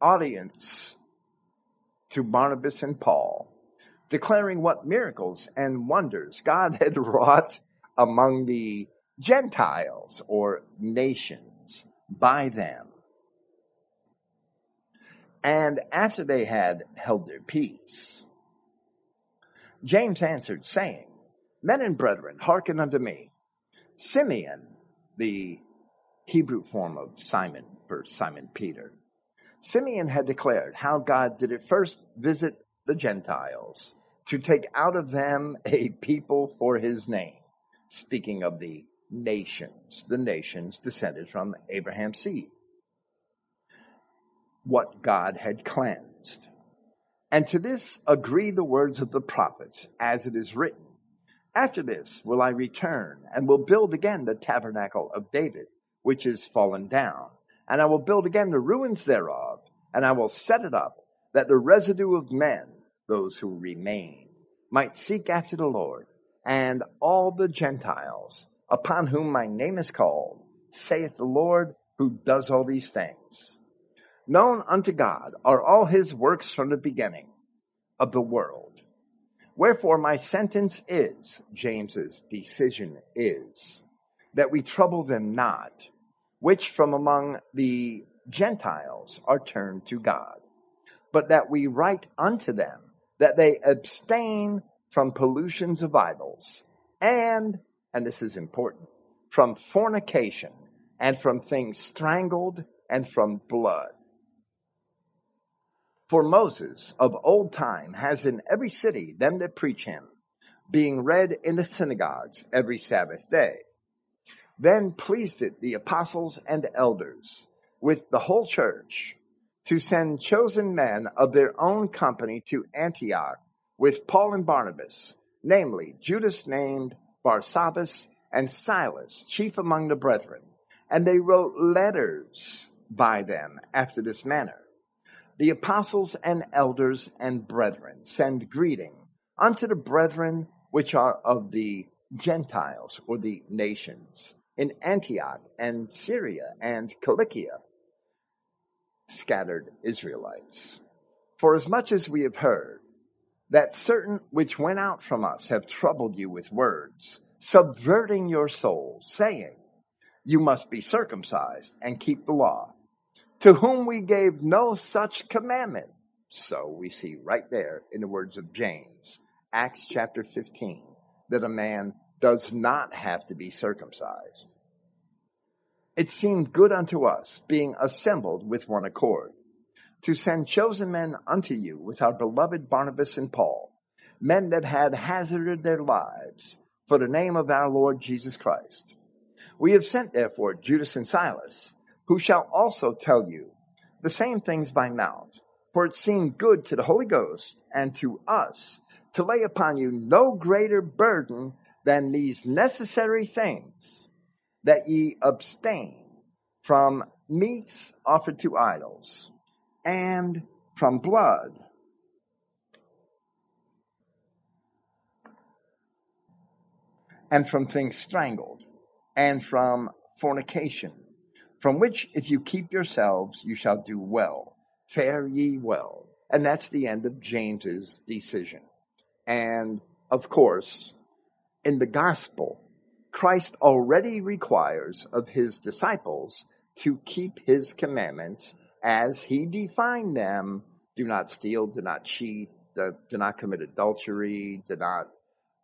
S1: audience to Barnabas and Paul, declaring what miracles and wonders God had wrought among the Gentiles or nations by them. And after they had held their peace, James answered, saying, Men and brethren, hearken unto me. Simeon, the Hebrew form of Simon for Simon Peter, Simeon had declared how God did at first visit the Gentiles to take out of them a people for his name. Speaking of the nations, the nations descended from Abraham's seed. What God had cleansed. And to this agree the words of the prophets, as it is written. After this will I return and will build again the tabernacle of David, which is fallen down and I will build again the ruins thereof, and I will set it up, that the residue of men, those who remain, might seek after the Lord, and all the Gentiles, upon whom my name is called, saith the Lord, who does all these things. Known unto God are all his works from the beginning of the world. Wherefore my sentence is, James's decision is, that we trouble them not, which from among the Gentiles are turned to God, but that we write unto them that they abstain from pollutions of idols and, and this is important, from fornication and from things strangled and from blood. For Moses of old time has in every city them that preach him, being read in the synagogues every Sabbath day. Then pleased it the apostles and elders with the whole church to send chosen men of their own company to Antioch with Paul and Barnabas, namely Judas named Barsabbas and Silas, chief among the brethren. And they wrote letters by them after this manner. The apostles and elders and brethren send greeting unto the brethren which are of the Gentiles or the nations in Antioch and Syria and Cilicia, scattered Israelites. For as much as we have heard that certain which went out from us have troubled you with words, subverting your souls, saying, You must be circumcised and keep the law, to whom we gave no such commandment. So we see right there in the words of James, Acts chapter 15, that a man does not have to be circumcised. It seemed good unto us, being assembled with one accord, to send chosen men unto you with our beloved Barnabas and Paul, men that had hazarded their lives for the name of our Lord Jesus Christ. We have sent therefore Judas and Silas, who shall also tell you the same things by mouth, for it seemed good to the Holy Ghost and to us to lay upon you no greater burden than these necessary things, that ye abstain from meats offered to idols and from blood. And from things strangled, and from fornication, from which if you keep yourselves, you shall do well. Fare ye well. And that's the end of James's decision. And of course, in the gospel, Christ already requires of his disciples to keep his commandments as he defined them. Do not steal, do not cheat, do, not commit adultery, do not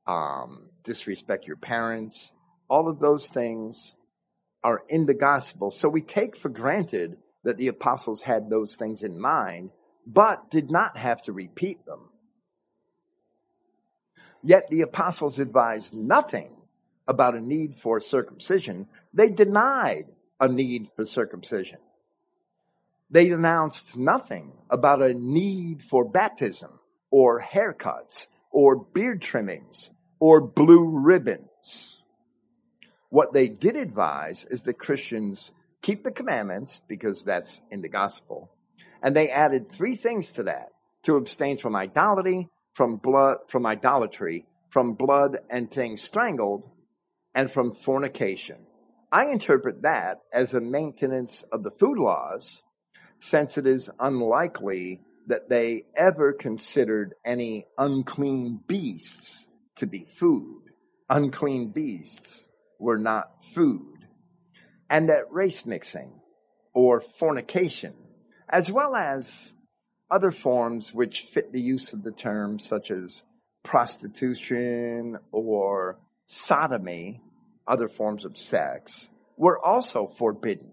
S1: um, disrespect your parents. All of those things are in the gospel. So we take for granted that the apostles had those things in mind, but did not have to repeat them. Yet the apostles advised nothing about a need for circumcision, they denied a need for circumcision. They announced nothing about a need for baptism. or haircuts or beard trimmings or blue ribbons. What they did advise is that Christians keep the commandments because that's in the gospel. And they added three things to that to abstain from idolatry, from blood, from idolatry, from blood and things strangled, and from fornication. I interpret that as a maintenance of the food laws, since it is unlikely that they ever considered any unclean beasts to be food. Unclean beasts were not food. And that race mixing or fornication, as well as other forms which fit the use of the term, such as prostitution or sodomy, other forms of sex, were also forbidden.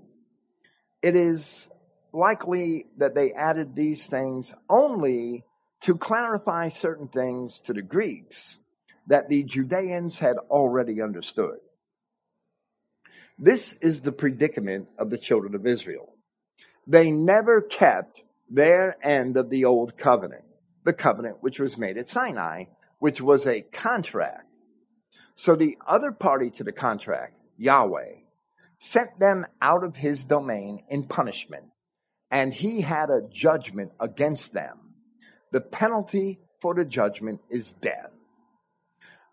S1: It is likely that they added these things only to clarify certain things to the Greeks that the Judeans had already understood. This is the predicament of the children of Israel. They never kept their end of the old covenant, the covenant which was made at Sinai, which was a contract. So the other party to the contract, Yahweh, sent them out of his domain in punishment and he had a judgment against them. The penalty for the judgment is death.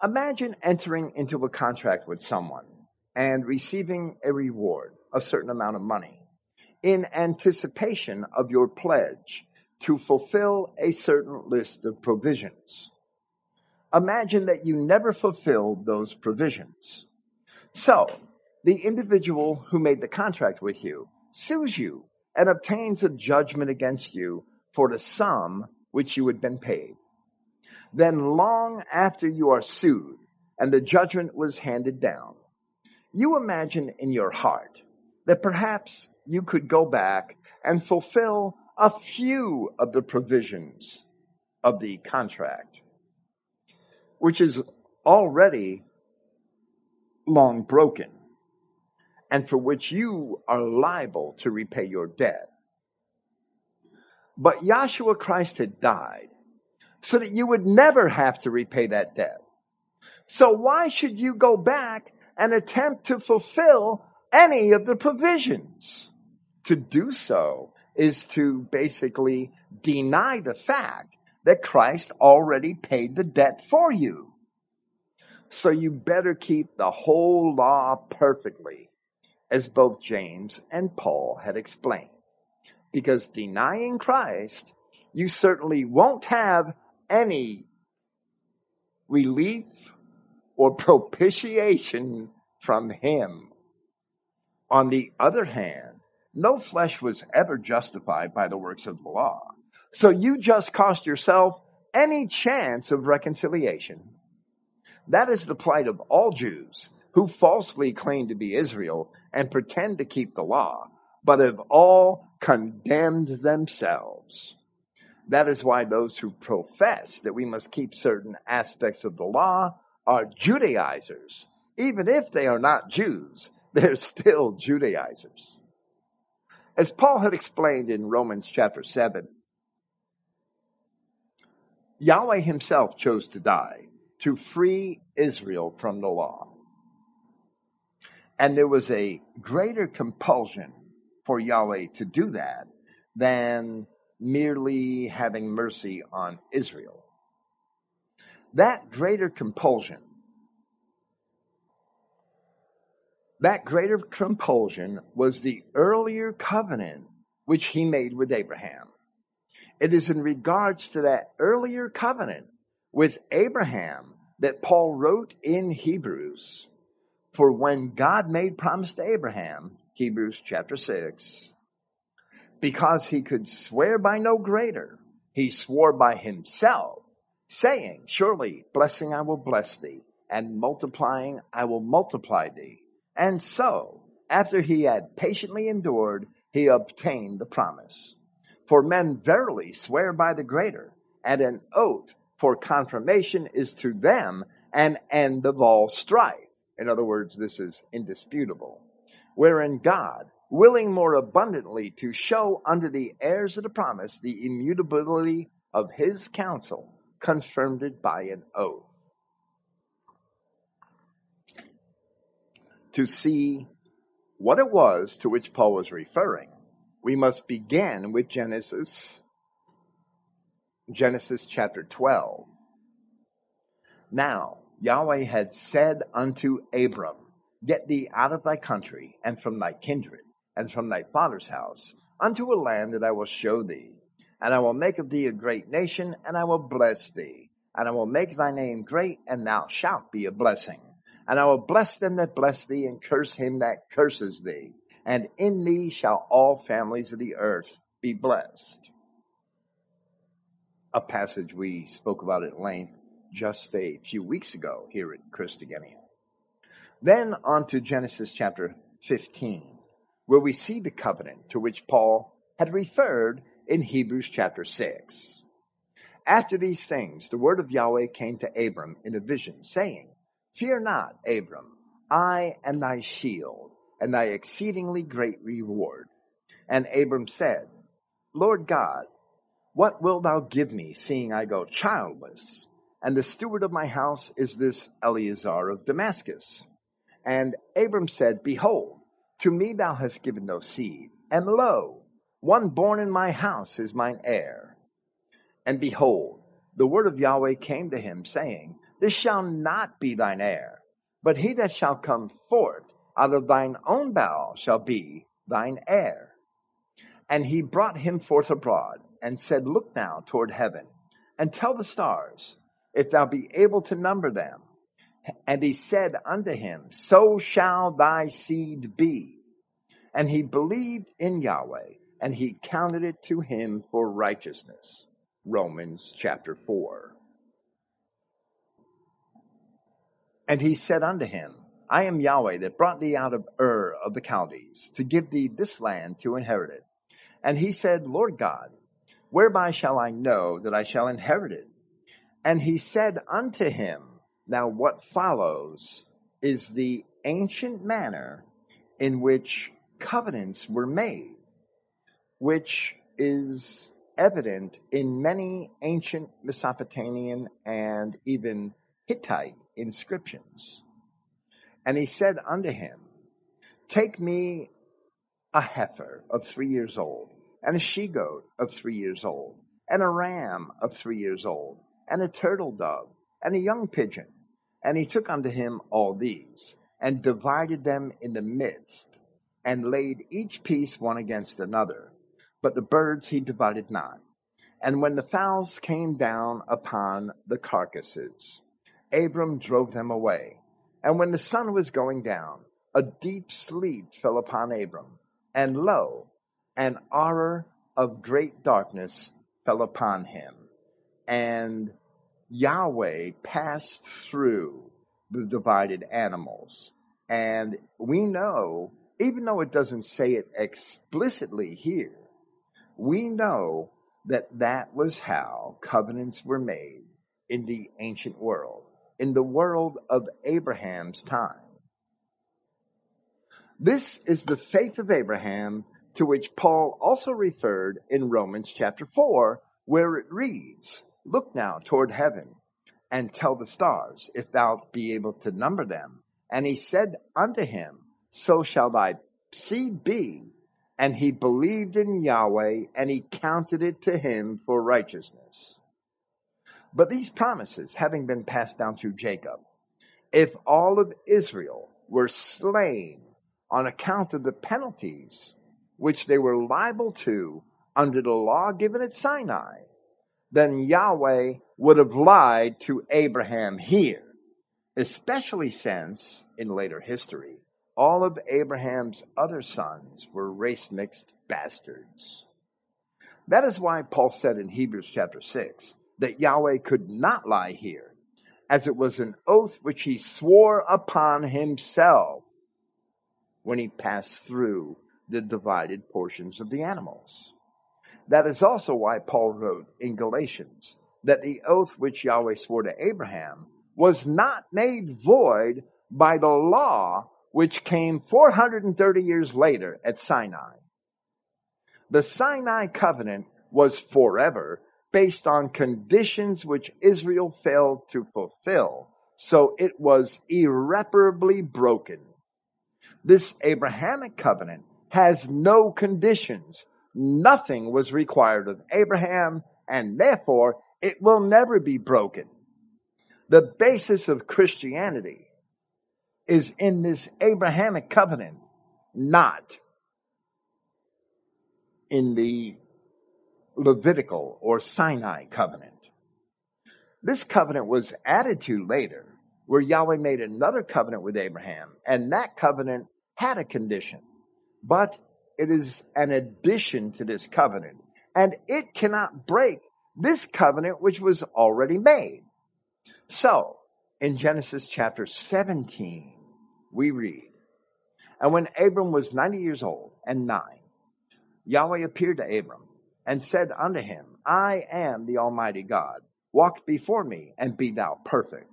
S1: Imagine entering into a contract with someone and receiving a reward, a certain amount of money, in anticipation of your pledge to fulfill a certain list of provisions. Imagine that you never fulfilled those provisions. So, the individual who made the contract with you sues you and obtains a judgment against you for the sum which you had been paid. Then long after you are sued and the judgment was handed down, you imagine in your heart that perhaps you could go back and fulfill a few of the provisions of the contract, which is already long broken and for which you are liable to repay your debt. But Yahshua Christ had died so that you would never have to repay that debt. So why should you go back and attempt to fulfill any of the provisions? To do so is to basically deny the fact that Christ already paid the debt for you. So you better keep the whole law perfectly as both James and Paul had explained. Because denying Christ, you certainly won't have any relief or propitiation from him. On the other hand, no flesh was ever justified by the works of the law. So you just cost yourself any chance of reconciliation. That is the plight of all Jews who falsely claim to be Israel and pretend to keep the law, but have all condemned themselves. That is why those who profess that we must keep certain aspects of the law are Judaizers. Even if they are not Jews, they're still Judaizers. As Paul had explained in Romans chapter 7, Yahweh himself chose to die to free Israel from the law. And there was a greater compulsion for Yahweh to do that than merely having mercy on Israel. That greater compulsion, that greater compulsion was the earlier covenant which he made with Abraham. It is in regards to that earlier covenant with Abraham that Paul wrote in Hebrews for when God made promise to Abraham, Hebrews chapter 6, because he could swear by no greater, he swore by himself, saying, Surely blessing I will bless thee, and multiplying I will multiply thee. And so, after he had patiently endured, he obtained the promise. For men verily swear by the greater, and an oath for confirmation is to them an end of all strife. In other words, this is indisputable. Wherein God, willing more abundantly to show unto the heirs of the promise the immutability of his counsel, confirmed it by an oath. To see what it was to which Paul was referring, we must begin with Genesis, Genesis chapter 12. Now, Yahweh had said unto Abram, Get thee out of thy country and from thy kindred and from thy father's house unto a land that I will show thee. And I will make of thee a great nation and I will bless thee. And I will make thy name great and thou shalt be a blessing. And I will bless them that bless thee and curse him that curses thee. And in thee shall all families of the earth be blessed. A passage we spoke about at length just a few weeks ago here at Christogenea. Then on to Genesis chapter 15, where we see the covenant to which Paul had referred in Hebrews chapter 6. After these things, the word of Yahweh came to Abram in a vision, saying, Fear not, Abram, I am thy shield and thy exceedingly great reward. And Abram said, Lord God, what wilt thou give me, seeing I go childless? And the steward of my house is this Eliezer of Damascus. And Abram said, Behold, to me thou hast given no seed, and lo, one born in my house is mine heir. And behold, the word of Yahweh came to him, saying, This shall not be thine heir, but he that shall come forth out of thine own bowel shall be thine heir. And he brought him forth abroad, and said, Look now toward heaven, and tell the stars, if thou be able to number them. And he said unto him, So shall thy seed be. And he believed in Yahweh, and he counted it to him for righteousness. Romans chapter 4. And he said unto him, I am Yahweh that brought thee out of Ur of the Chaldees to give thee this land to inherit it. And he said, Lord God, whereby shall I know that I shall inherit it? And he said unto him, Now what follows is the ancient manner in which covenants were made, which is evident in many ancient Mesopotamian and even Hittite inscriptions. And he said unto him, Take me a heifer of three years old, and a she goat of three years old, and a ram of three years old, and a turtle dove, and a young pigeon. And he took unto him all these, and divided them in the midst, and laid each piece one against another. But the birds he divided not. And when the fowls came down upon the carcasses, Abram drove them away. And when the sun was going down, a deep sleep fell upon Abram. And lo, an horror of great darkness fell upon him and Yahweh passed through the divided animals. And we know, even though it doesn't say it explicitly here, we know that that was how covenants were made in the ancient world, in the world of Abraham's time. This is the faith of Abraham to which Paul also referred in Romans chapter 4, where it reads, Look now toward heaven and tell the stars, if thou be able to number them. And he said unto him, So shall thy seed be. And he believed in Yahweh and he counted it to him for righteousness. But these promises having been passed down through Jacob, if all of Israel were slain on account of the penalties which they were liable to under the law given at Sinai, then Yahweh would have lied to Abraham here, especially since, in later history, all of Abraham's other sons were race mixed bastards. That is why Paul said in Hebrews chapter 6 that Yahweh could not lie here, as it was an oath which he swore upon himself when he passed through the divided portions of the animals. That is also why Paul wrote in Galatians that the oath which Yahweh swore to Abraham was not made void by the law which came 430 years later at Sinai. The Sinai covenant was forever based on conditions which Israel failed to fulfill. So it was irreparably broken. This Abrahamic covenant has no conditions. Nothing was required of Abraham and therefore it will never be broken. The basis of Christianity is in this Abrahamic covenant, not in the Levitical or Sinai covenant. This covenant was added to later, where Yahweh made another covenant with Abraham, and that covenant had a condition, but it is an addition to this covenant, and it cannot break this covenant which was already made. So, in Genesis chapter 17, we read, And when Abram was 90 years old and nine, Yahweh appeared to Abram and said unto him, I am the Almighty God. Walk before me and be thou perfect.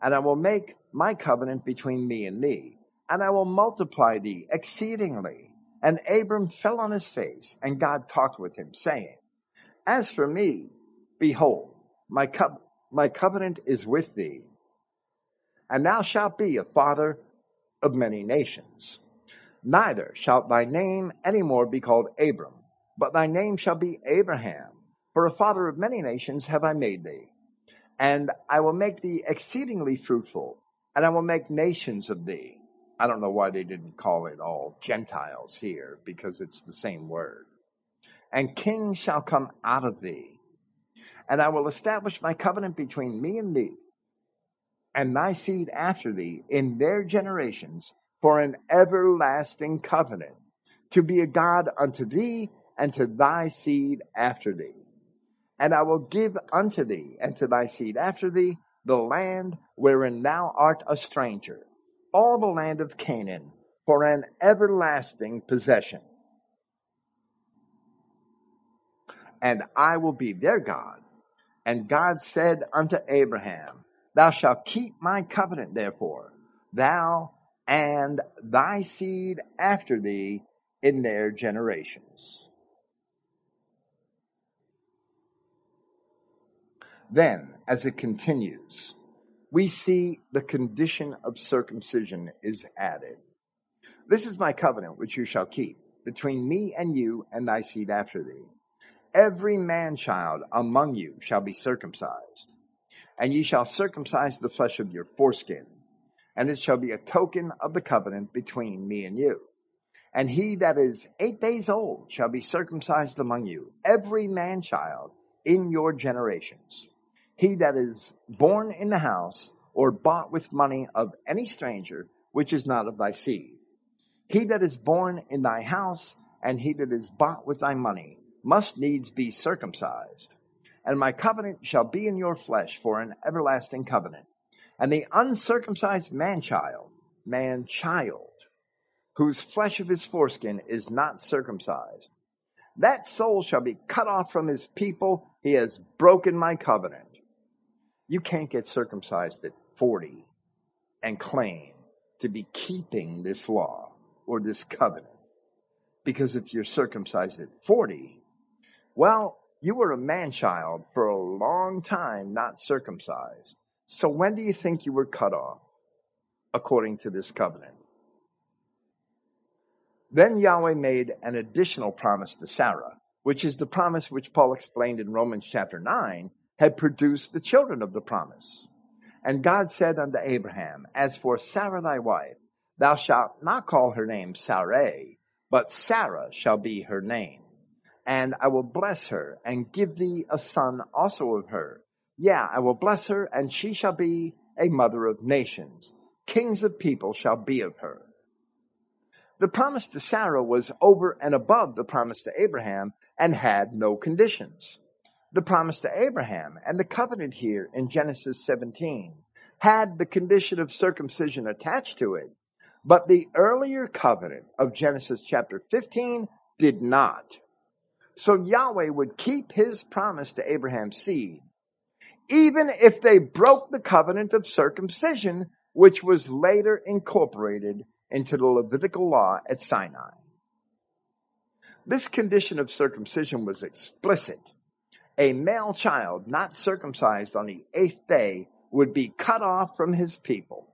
S1: And I will make my covenant between me and thee, and I will multiply thee exceedingly. And Abram fell on his face, and God talked with him, saying, As for me, behold, my, co- my covenant is with thee, and thou shalt be a father of many nations. Neither shalt thy name any more be called Abram, but thy name shall be Abraham, for a father of many nations have I made thee. And I will make thee exceedingly fruitful, and I will make nations of thee. I don't know why they didn't call it all Gentiles here, because it's the same word. And kings shall come out of thee. And I will establish my covenant between me and thee, and thy seed after thee in their generations for an everlasting covenant, to be a God unto thee and to thy seed after thee. And I will give unto thee and to thy seed after thee the land wherein thou art a stranger, all the land of Canaan, for an everlasting possession. And I will be their God. And God said unto Abraham, Thou shalt keep my covenant, therefore, thou and thy seed after thee in their generations. Then, as it continues, we see the condition of circumcision is added. This is my covenant which you shall keep between me and you and thy seed after thee. Every man child among you shall be circumcised, and ye shall circumcise the flesh of your foreskin, and it shall be a token of the covenant between me and you. And he that is eight days old shall be circumcised among you, every man child in your generations. He that is born in the house or bought with money of any stranger, which is not of thy seed. He that is born in thy house and he that is bought with thy money must needs be circumcised. And my covenant shall be in your flesh for an everlasting covenant. And the uncircumcised man child, man child, whose flesh of his foreskin is not circumcised, that soul shall be cut off from his people. He has broken my covenant. You can't get circumcised at 40 and claim to be keeping this law or this covenant. Because if you're circumcised at 40, well, you were a man child for a long time, not circumcised. So when do you think you were cut off according to this covenant? Then Yahweh made an additional promise to Sarah, which is the promise which Paul explained in Romans chapter 9 had produced the children of the promise. And God said unto Abraham, As for Sarah thy wife, thou shalt not call her name Sarai, but Sarah shall be her name. And I will bless her and give thee a son also of her. Yeah, I will bless her and she shall be a mother of nations. Kings of people shall be of her. The promise to Sarah was over and above the promise to Abraham and had no conditions the promise to Abraham and the covenant here in Genesis 17 had the condition of circumcision attached to it, but the earlier covenant of Genesis chapter 15 did not. So Yahweh would keep his promise to Abraham's seed, even if they broke the covenant of circumcision, which was later incorporated into the Levitical law at Sinai. This condition of circumcision was explicit a male child not circumcised on the eighth day would be cut off from his people.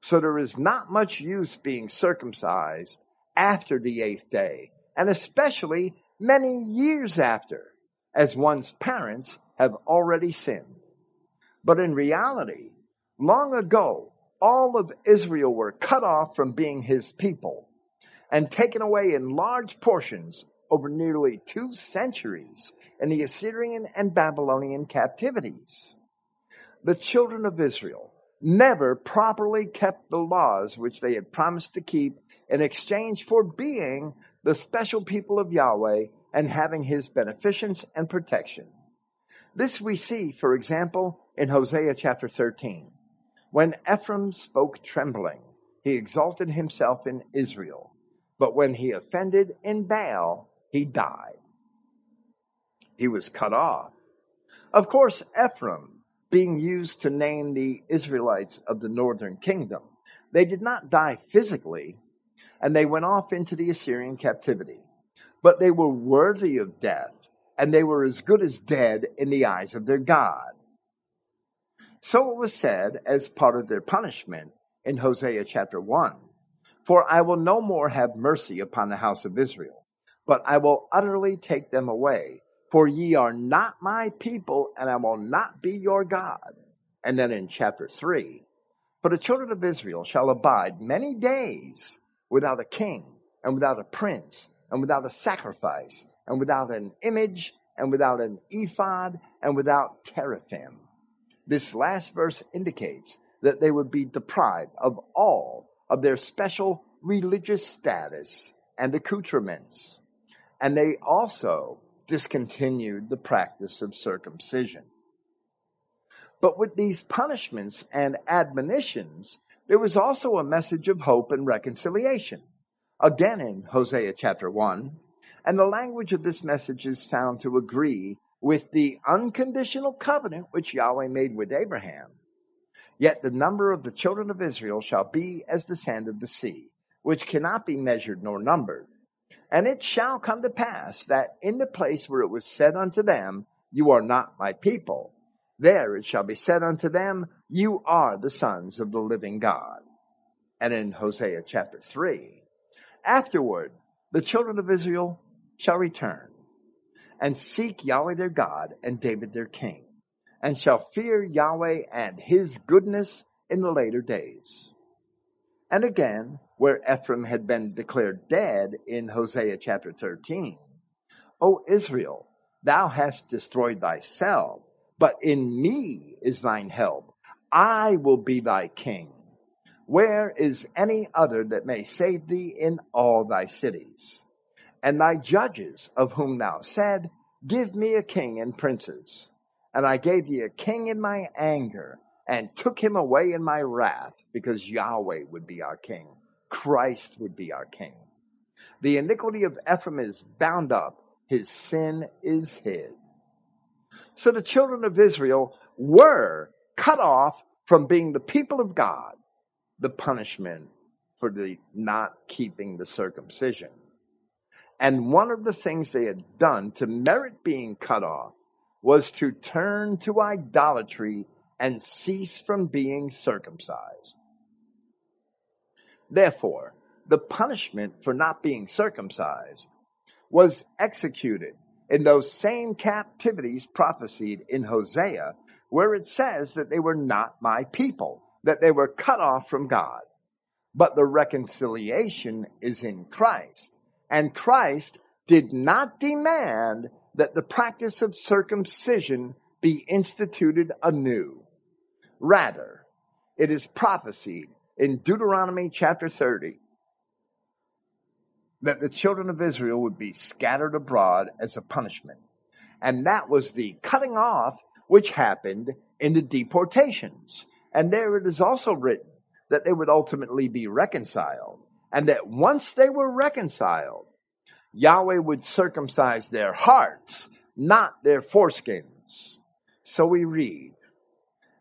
S1: So there is not much use being circumcised after the eighth day, and especially many years after, as one's parents have already sinned. But in reality, long ago, all of Israel were cut off from being his people and taken away in large portions over nearly two centuries in the Assyrian and Babylonian captivities. The children of Israel never properly kept the laws which they had promised to keep in exchange for being the special people of Yahweh and having his beneficence and protection. This we see, for example, in Hosea chapter 13. When Ephraim spoke trembling, he exalted himself in Israel. But when he offended in Baal, he died. He was cut off. Of course, Ephraim being used to name the Israelites of the northern kingdom. They did not die physically, and they went off into the Assyrian captivity, but they were worthy of death, and they were as good as dead in the eyes of their God. So it was said as part of their punishment in Hosea chapter 1 For I will no more have mercy upon the house of Israel, but I will utterly take them away for ye are not my people, and I will not be your God. And then in chapter 3, for the children of Israel shall abide many days without a king, and without a prince, and without a sacrifice, and without an image, and without an ephod, and without teraphim. This last verse indicates that they would be deprived of all of their special religious status and accoutrements. And they also discontinued the practice of circumcision. But with these punishments and admonitions, there was also a message of hope and reconciliation. Again in Hosea chapter 1, and the language of this message is found to agree with the unconditional covenant which Yahweh made with Abraham. Yet the number of the children of Israel shall be as the sand of the sea, which cannot be measured nor numbered. And it shall come to pass that in the place where it was said unto them, You are not my people, there it shall be said unto them, You are the sons of the living God. And in Hosea chapter 3, afterward, the children of Israel shall return and seek Yahweh their God and David their king, and shall fear Yahweh and his goodness in the later days. And again, where Ephraim had been declared dead in Hosea chapter 13. O Israel, thou hast destroyed thyself, but in me is thine help. I will be thy king. Where is any other that may save thee in all thy cities? And thy judges, of whom thou said, Give me a king and princes. And I gave thee a king in my anger, and took him away in my wrath, because Yahweh would be our king. Christ would be our king. The iniquity of Ephraim is bound up, his sin is hid. So the children of Israel were cut off from being the people of God, the punishment for the not keeping the circumcision. And one of the things they had done to merit being cut off was to turn to idolatry and cease from being circumcised. Therefore, the punishment for not being circumcised was executed in those same captivities prophesied in Hosea, where it says that they were not my people, that they were cut off from God. But the reconciliation is in Christ. And Christ did not demand that the practice of circumcision be instituted anew. Rather, it is prophesied in Deuteronomy chapter 30 that the children of Israel would be scattered abroad as a punishment. And that was the cutting off which happened in the deportations. And there it is also written that they would ultimately be reconciled. And that once they were reconciled, Yahweh would circumcise their hearts, not their foreskins. So we read,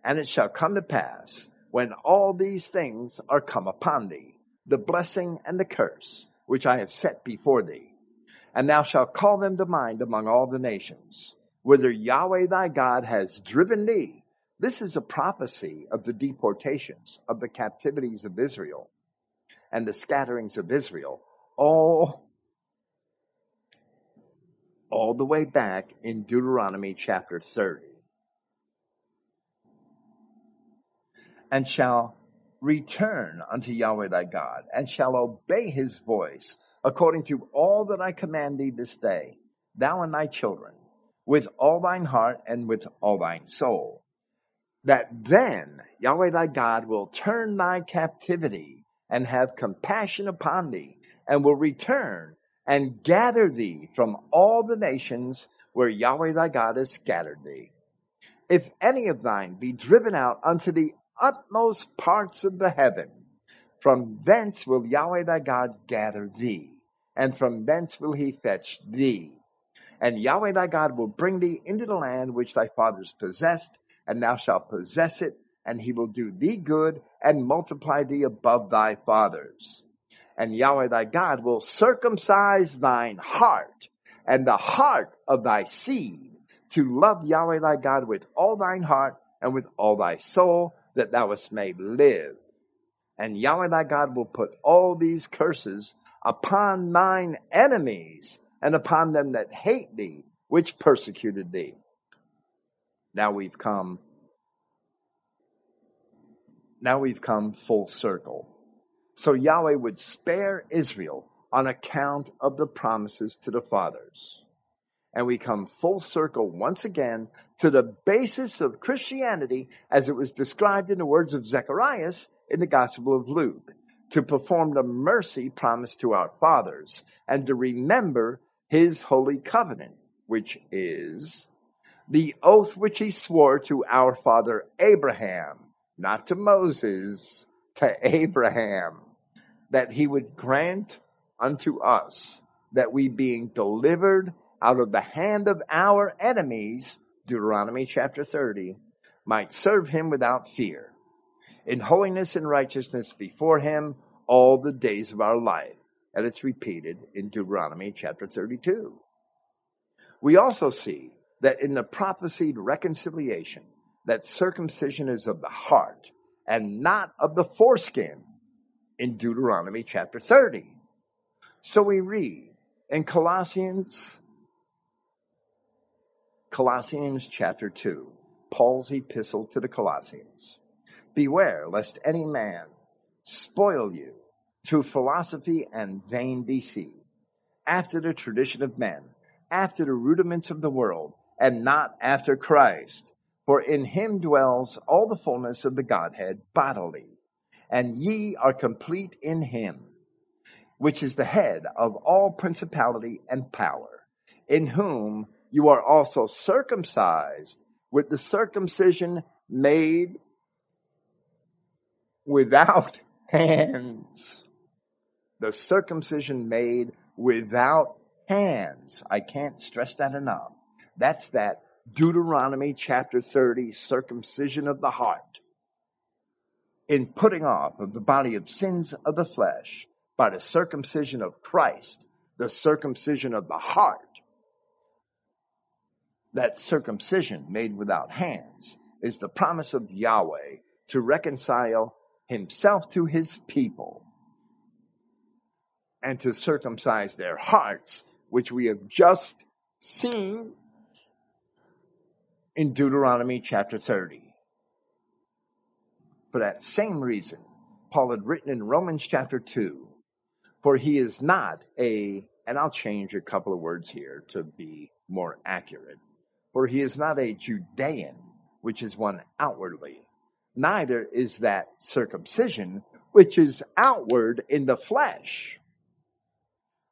S1: and it shall come to pass when all these things are come upon thee, the blessing and the curse, which I have set before thee. And thou shalt call them to mind among all the nations. Whither Yahweh thy God has driven thee. This is a prophecy of the deportations, of the captivities of Israel and the scatterings of Israel, all, all the way back in Deuteronomy chapter 30. And shall return unto Yahweh thy God, and shall obey his voice, according to all that I command thee this day, thou and thy children, with all thine heart and with all thine soul. That then Yahweh thy God will turn thy captivity and have compassion upon thee, and will return and gather thee from all the nations where Yahweh thy God has scattered thee. If any of thine be driven out unto the utmost parts of the heaven, from thence will Yahweh thy God gather thee, and from thence will he fetch thee. And Yahweh thy God will bring thee into the land which thy fathers possessed, and thou shalt possess it, and he will do thee good and multiply thee above thy fathers. And Yahweh thy God will circumcise thine heart and the heart of thy seed to love Yahweh thy God with all thine heart and with all thy soul that thou may live. And Yahweh thy God will put all these curses upon thine enemies and upon them that hate thee, which persecuted thee. Now we've come, now we've come full circle. So Yahweh would spare Israel on account of the promises to the fathers. And we come full circle once again to the basis of Christianity as it was described in the words of Zacharias in the Gospel of Luke, to perform the mercy promised to our fathers and to remember his holy covenant, which is the oath which he swore to our father Abraham, not to Moses, to Abraham, that he would grant unto us that we being delivered out of the hand of our enemies, Deuteronomy chapter 30, might serve him without fear, in holiness and righteousness before him all the days of our life. And it's repeated in Deuteronomy chapter 32. We also see that in the prophesied reconciliation, that circumcision is of the heart and not of the foreskin in Deuteronomy chapter 30. So we read in Colossians Colossians chapter 2, Paul's epistle to the Colossians. Beware lest any man spoil you through philosophy and vain deceit, after the tradition of men, after the rudiments of the world, and not after Christ. For in him dwells all the fullness of the Godhead bodily, and ye are complete in him, which is the head of all principality and power, in whom you are also circumcised with the circumcision made without hands. The circumcision made without hands. I can't stress that enough. That's that Deuteronomy chapter 30 circumcision of the heart. In putting off of the body of sins of the flesh by the circumcision of Christ, the circumcision of the heart that circumcision made without hands is the promise of Yahweh to reconcile himself to his people and to circumcise their hearts, which we have just seen in Deuteronomy chapter 30. For that same reason, Paul had written in Romans chapter 2, for he is not a, and I'll change a couple of words here to be more accurate. For he is not a Judean, which is one outwardly. Neither is that circumcision, which is outward in the flesh.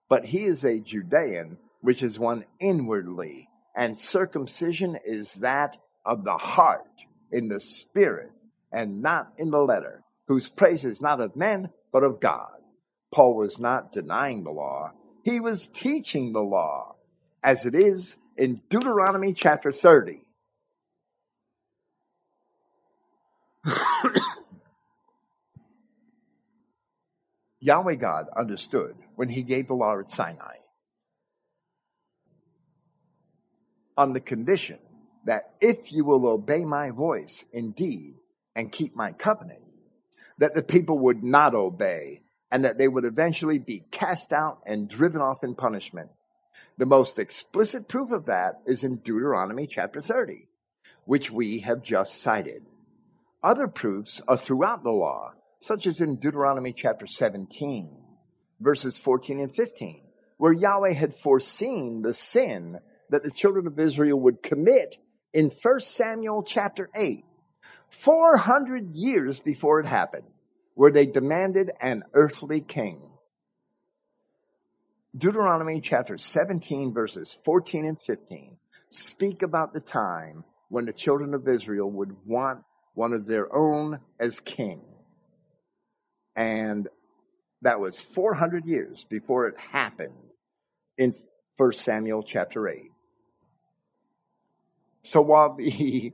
S1: But he is a Judean, which is one inwardly. And circumcision is that of the heart, in the spirit, and not in the letter, whose praise is not of men, but of God. Paul was not denying the law. He was teaching the law as it is in Deuteronomy chapter 30. Yahweh God understood when he gave the law at Sinai. on the condition that if you will obey my voice indeed and keep my covenant, that the people would not obey and that they would eventually be cast out and driven off in punishment. The most explicit proof of that is in Deuteronomy chapter 30, which we have just cited. Other proofs are throughout the law, such as in Deuteronomy chapter 17, verses 14 and 15, where Yahweh had foreseen the sin that the children of Israel would commit in 1 Samuel chapter 8, 400 years before it happened, where they demanded an earthly king. Deuteronomy chapter 17 verses 14 and 15 speak about the time when the children of Israel would want one of their own as king. And that was 400 years before it happened in 1 Samuel chapter 8. So while the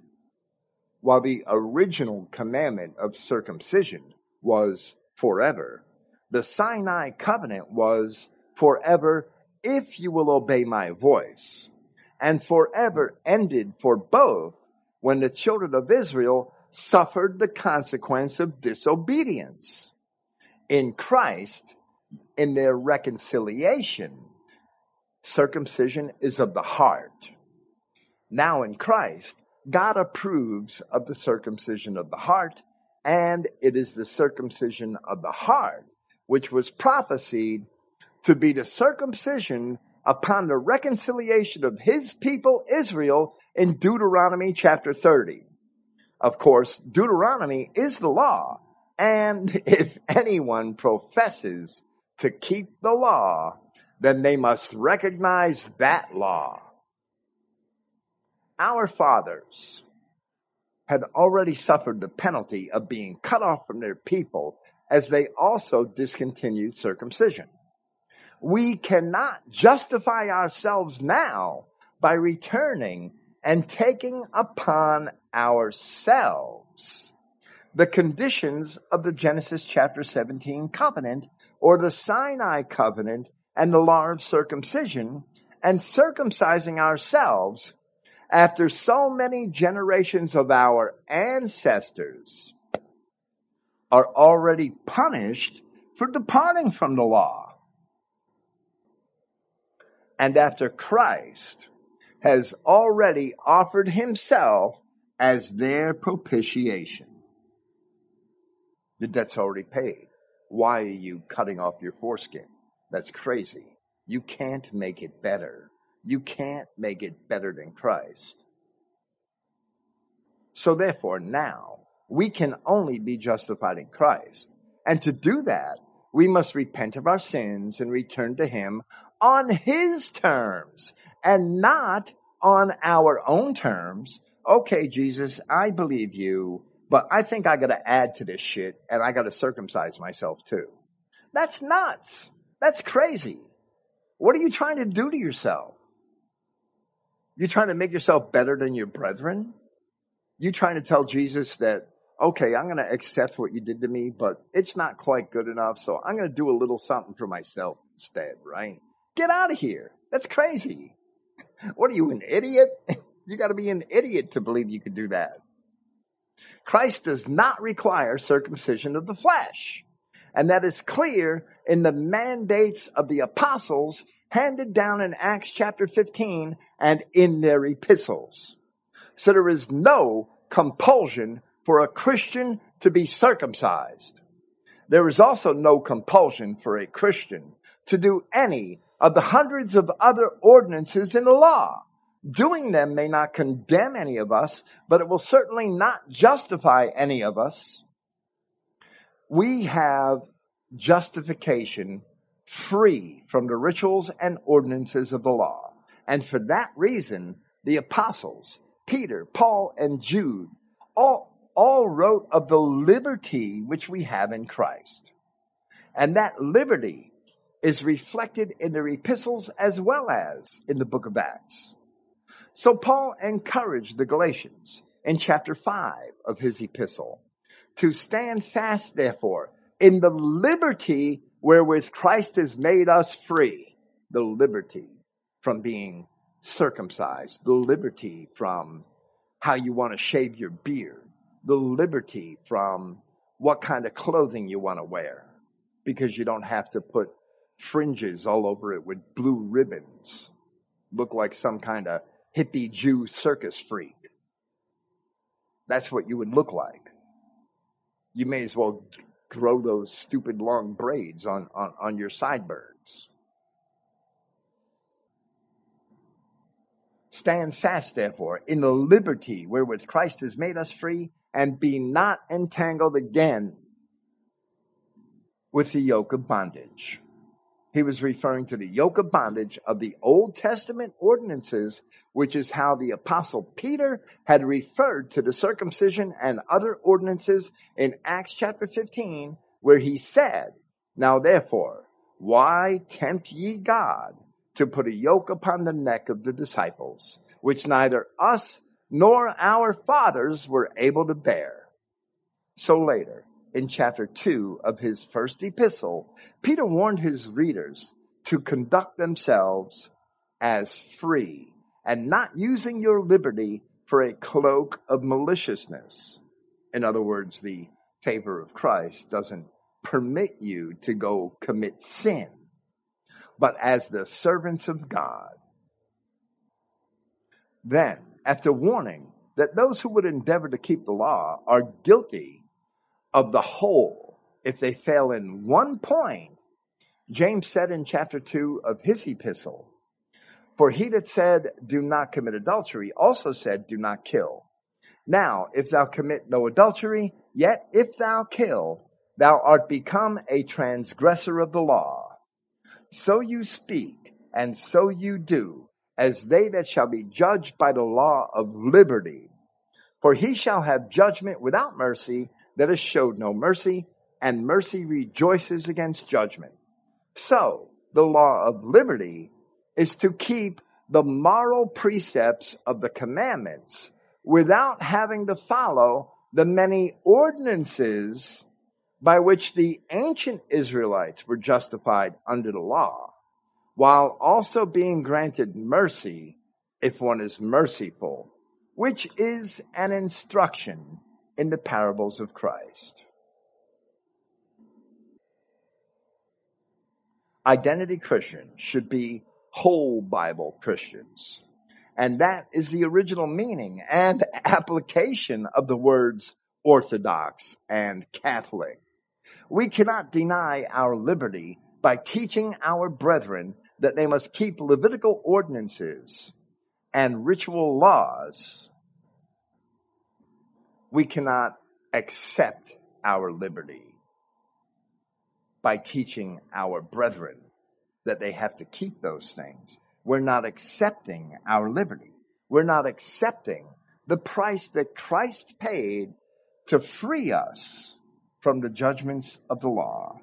S1: while the original commandment of circumcision was forever, the Sinai covenant was forever if you will obey my voice, and forever ended for both when the children of Israel suffered the consequence of disobedience. In Christ, in their reconciliation, circumcision is of the heart. Now in Christ, God approves of the circumcision of the heart, and it is the circumcision of the heart which was prophesied to be the circumcision upon the reconciliation of his people Israel in Deuteronomy chapter 30. Of course, Deuteronomy is the law, and if anyone professes to keep the law, then they must recognize that law our fathers had already suffered the penalty of being cut off from their people as they also discontinued circumcision. We cannot justify ourselves now by returning and taking upon ourselves the conditions of the Genesis chapter 17 covenant or the Sinai covenant and the law of circumcision and circumcising ourselves after so many generations of our ancestors are already punished for departing from the law. And after Christ has already offered himself as their propitiation. The debt's already paid. Why are you cutting off your foreskin? That's crazy. You can't make it better. You can't make it better than Christ. So therefore now we can only be justified in Christ. And to do that, we must repent of our sins and return to Him on His terms and not on our own terms. Okay, Jesus, I believe you, but I think I gotta add to this shit and I gotta circumcise myself too. That's nuts. That's crazy. What are you trying to do to yourself? You trying to make yourself better than your brethren? You trying to tell Jesus that, okay, I'm going to accept what you did to me, but it's not quite good enough. So I'm going to do a little something for myself instead, right? Get out of here. That's crazy. What are you, an idiot? you got to be an idiot to believe you could do that. Christ does not require circumcision of the flesh. And that is clear in the mandates of the apostles handed down in Acts chapter 15 and in their epistles. So there is no compulsion for a Christian to be circumcised. There is also no compulsion for a Christian to do any of the hundreds of other ordinances in the law. Doing them may not condemn any of us, but it will certainly not justify any of us. We have justification free from the rituals and ordinances of the law. And for that reason, the apostles, Peter, Paul, and Jude, all, all wrote of the liberty which we have in Christ. And that liberty is reflected in their epistles as well as in the book of Acts. So Paul encouraged the Galatians in chapter 5 of his epistle to stand fast, therefore, in the liberty wherewith Christ has made us free, the liberty from being circumcised, the liberty from how you want to shave your beard, the liberty from what kind of clothing you want to wear, because you don't have to put fringes all over it with blue ribbons, look like some kind of hippie Jew circus freak. That's what you would look like. You may as well grow those stupid long braids on, on, on your sideburns. Stand fast, therefore, in the liberty wherewith Christ has made us free, and be not entangled again with the yoke of bondage. He was referring to the yoke of bondage of the Old Testament ordinances, which is how the apostle Peter had referred to the circumcision and other ordinances in Acts chapter 15, where he said, Now therefore, why tempt ye God to put a yoke upon the neck of the disciples, which neither us nor our fathers were able to bear. So later, in chapter 2 of his first epistle, Peter warned his readers to conduct themselves as free and not using your liberty for a cloak of maliciousness. In other words, the favor of Christ doesn't permit you to go commit sin but as the servants of God. Then, after warning that those who would endeavor to keep the law are guilty of the whole if they fail in one point, James said in chapter 2 of his epistle, For he that said, Do not commit adultery, also said, Do not kill. Now, if thou commit no adultery, yet if thou kill, thou art become a transgressor of the law so you speak, and so you do, as they that shall be judged by the law of liberty. For he shall have judgment without mercy that has showed no mercy, and mercy rejoices against judgment. So, the law of liberty is to keep the moral precepts of the commandments without having to follow the many ordinances by which the ancient Israelites were justified under the law, while also being granted mercy if one is merciful, which is an instruction in the parables of Christ. Identity Christians should be whole Bible Christians. And that is the original meaning and application of the words Orthodox and Catholic. We cannot deny our liberty by teaching our brethren that they must keep Levitical ordinances and ritual laws. We cannot accept our liberty by teaching our brethren that they have to keep those things. We're not accepting our liberty. We're not accepting the price that Christ paid to free us from the judgments of the law.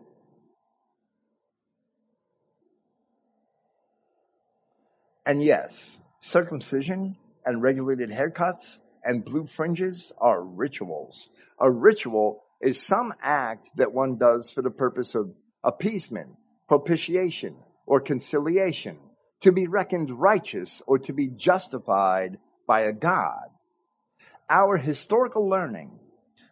S1: And yes, circumcision and regulated haircuts and blue fringes are rituals. A ritual is some act that one does for the purpose of appeasement, propitiation, or conciliation, to be reckoned righteous or to be justified by a God. Our historical learning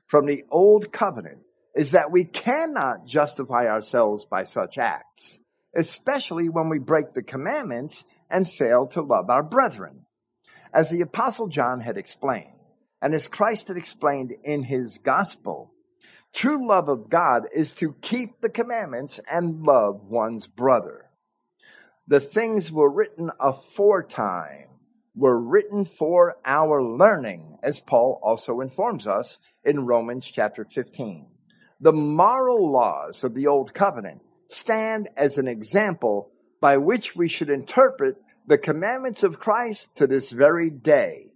S1: from the Old Covenant is that we cannot justify ourselves by such acts, especially when we break the commandments and fail to love our brethren. As the apostle John had explained, and as Christ had explained in his gospel, true love of God is to keep the commandments and love one's brother. The things were written aforetime were written for our learning, as Paul also informs us in Romans chapter 15 the moral laws of the old covenant stand as an example by which we should interpret the commandments of Christ to this very day.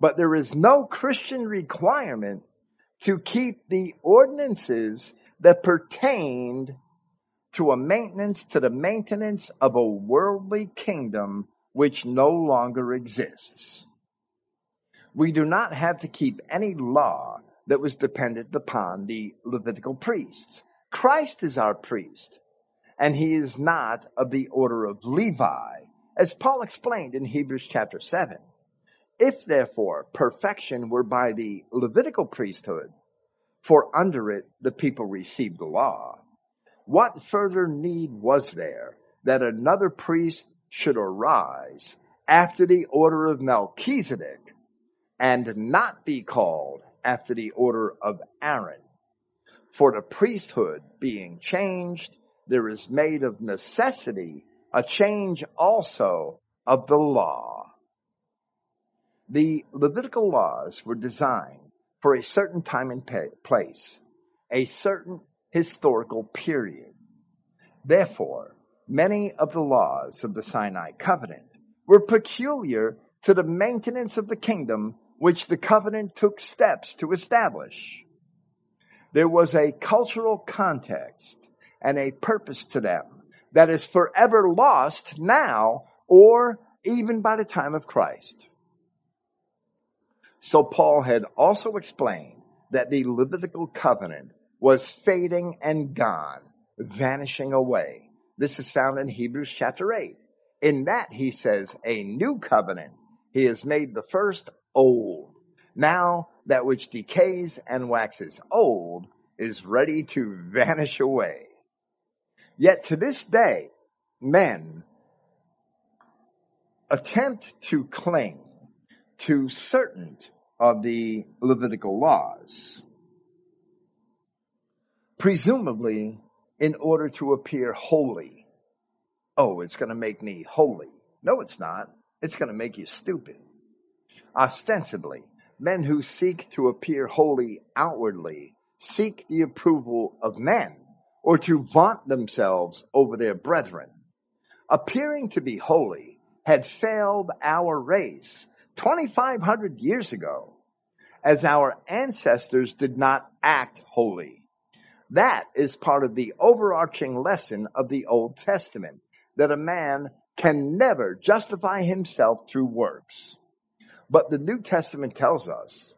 S1: But there is no Christian requirement to keep the ordinances that pertained to a maintenance, to the maintenance of a worldly kingdom which no longer exists. We do not have to keep any law that was dependent upon the Levitical priests. Christ is our priest, and he is not of the order of Levi, As Paul explained in Hebrews chapter 7, if therefore perfection were by the Levitical priesthood, for under it the people received the law, what further need was there that another priest should arise after the order of Melchizedek and not be called after the order of Aaron? For the priesthood being changed, there is made of necessity a change also of the law. The Levitical laws were designed for a certain time and place, a certain historical period. Therefore, many of the laws of the Sinai covenant were peculiar to the maintenance of the kingdom which the covenant took steps to establish. There was a cultural context and a purpose to them that is forever lost now or even by the time of Christ. So Paul had also explained that the Levitical covenant was fading and gone, vanishing away. This is found in Hebrews chapter 8. In that he says, a new covenant. He has made the first old. Now that which decays and waxes old is ready to vanish away. Yet to this day, men attempt to cling to certain of the Levitical laws, presumably in order to appear holy. Oh, it's going to make me holy. No, it's not. It's going to make you stupid. Ostensibly, men who seek to appear holy outwardly seek the approval of men or to vaunt themselves over their brethren. Appearing to be holy had failed our race 2,500 years ago as our ancestors did not act holy. That is part of the overarching lesson of the Old Testament that a man can never justify himself through works. But the New Testament tells us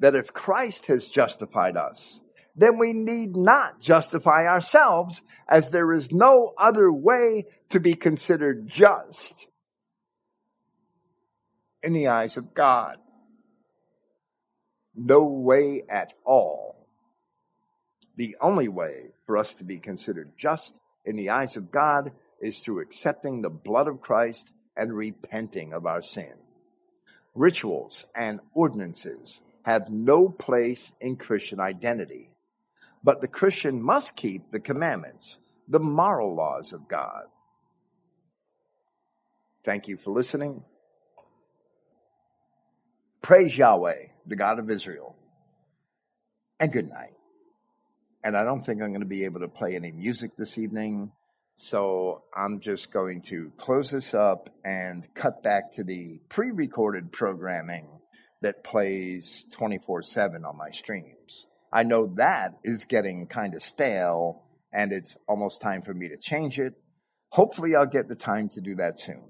S1: that if Christ has justified us, then we need not justify ourselves as there is no other way to be considered just in the eyes of God. No way at all. The only way for us to be considered just in the eyes of God is through accepting the blood of Christ and repenting of our sin. Rituals and ordinances have no place in Christian identity. But the Christian must keep the commandments, the moral laws of God. Thank you for listening. Praise Yahweh, the God of Israel. And good night. And I don't think I'm going to be able to play any music this evening. So I'm just going to close this up and cut back to the pre recorded programming that plays 24 7 on my streams. I know that is getting kind of stale and it's almost time for me to change it. Hopefully I'll get the time to do that soon.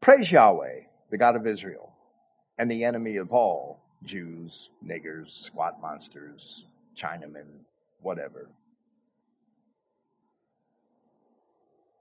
S1: Praise Yahweh, the God of Israel, and the enemy of all Jews, niggers, squat monsters, Chinamen, whatever.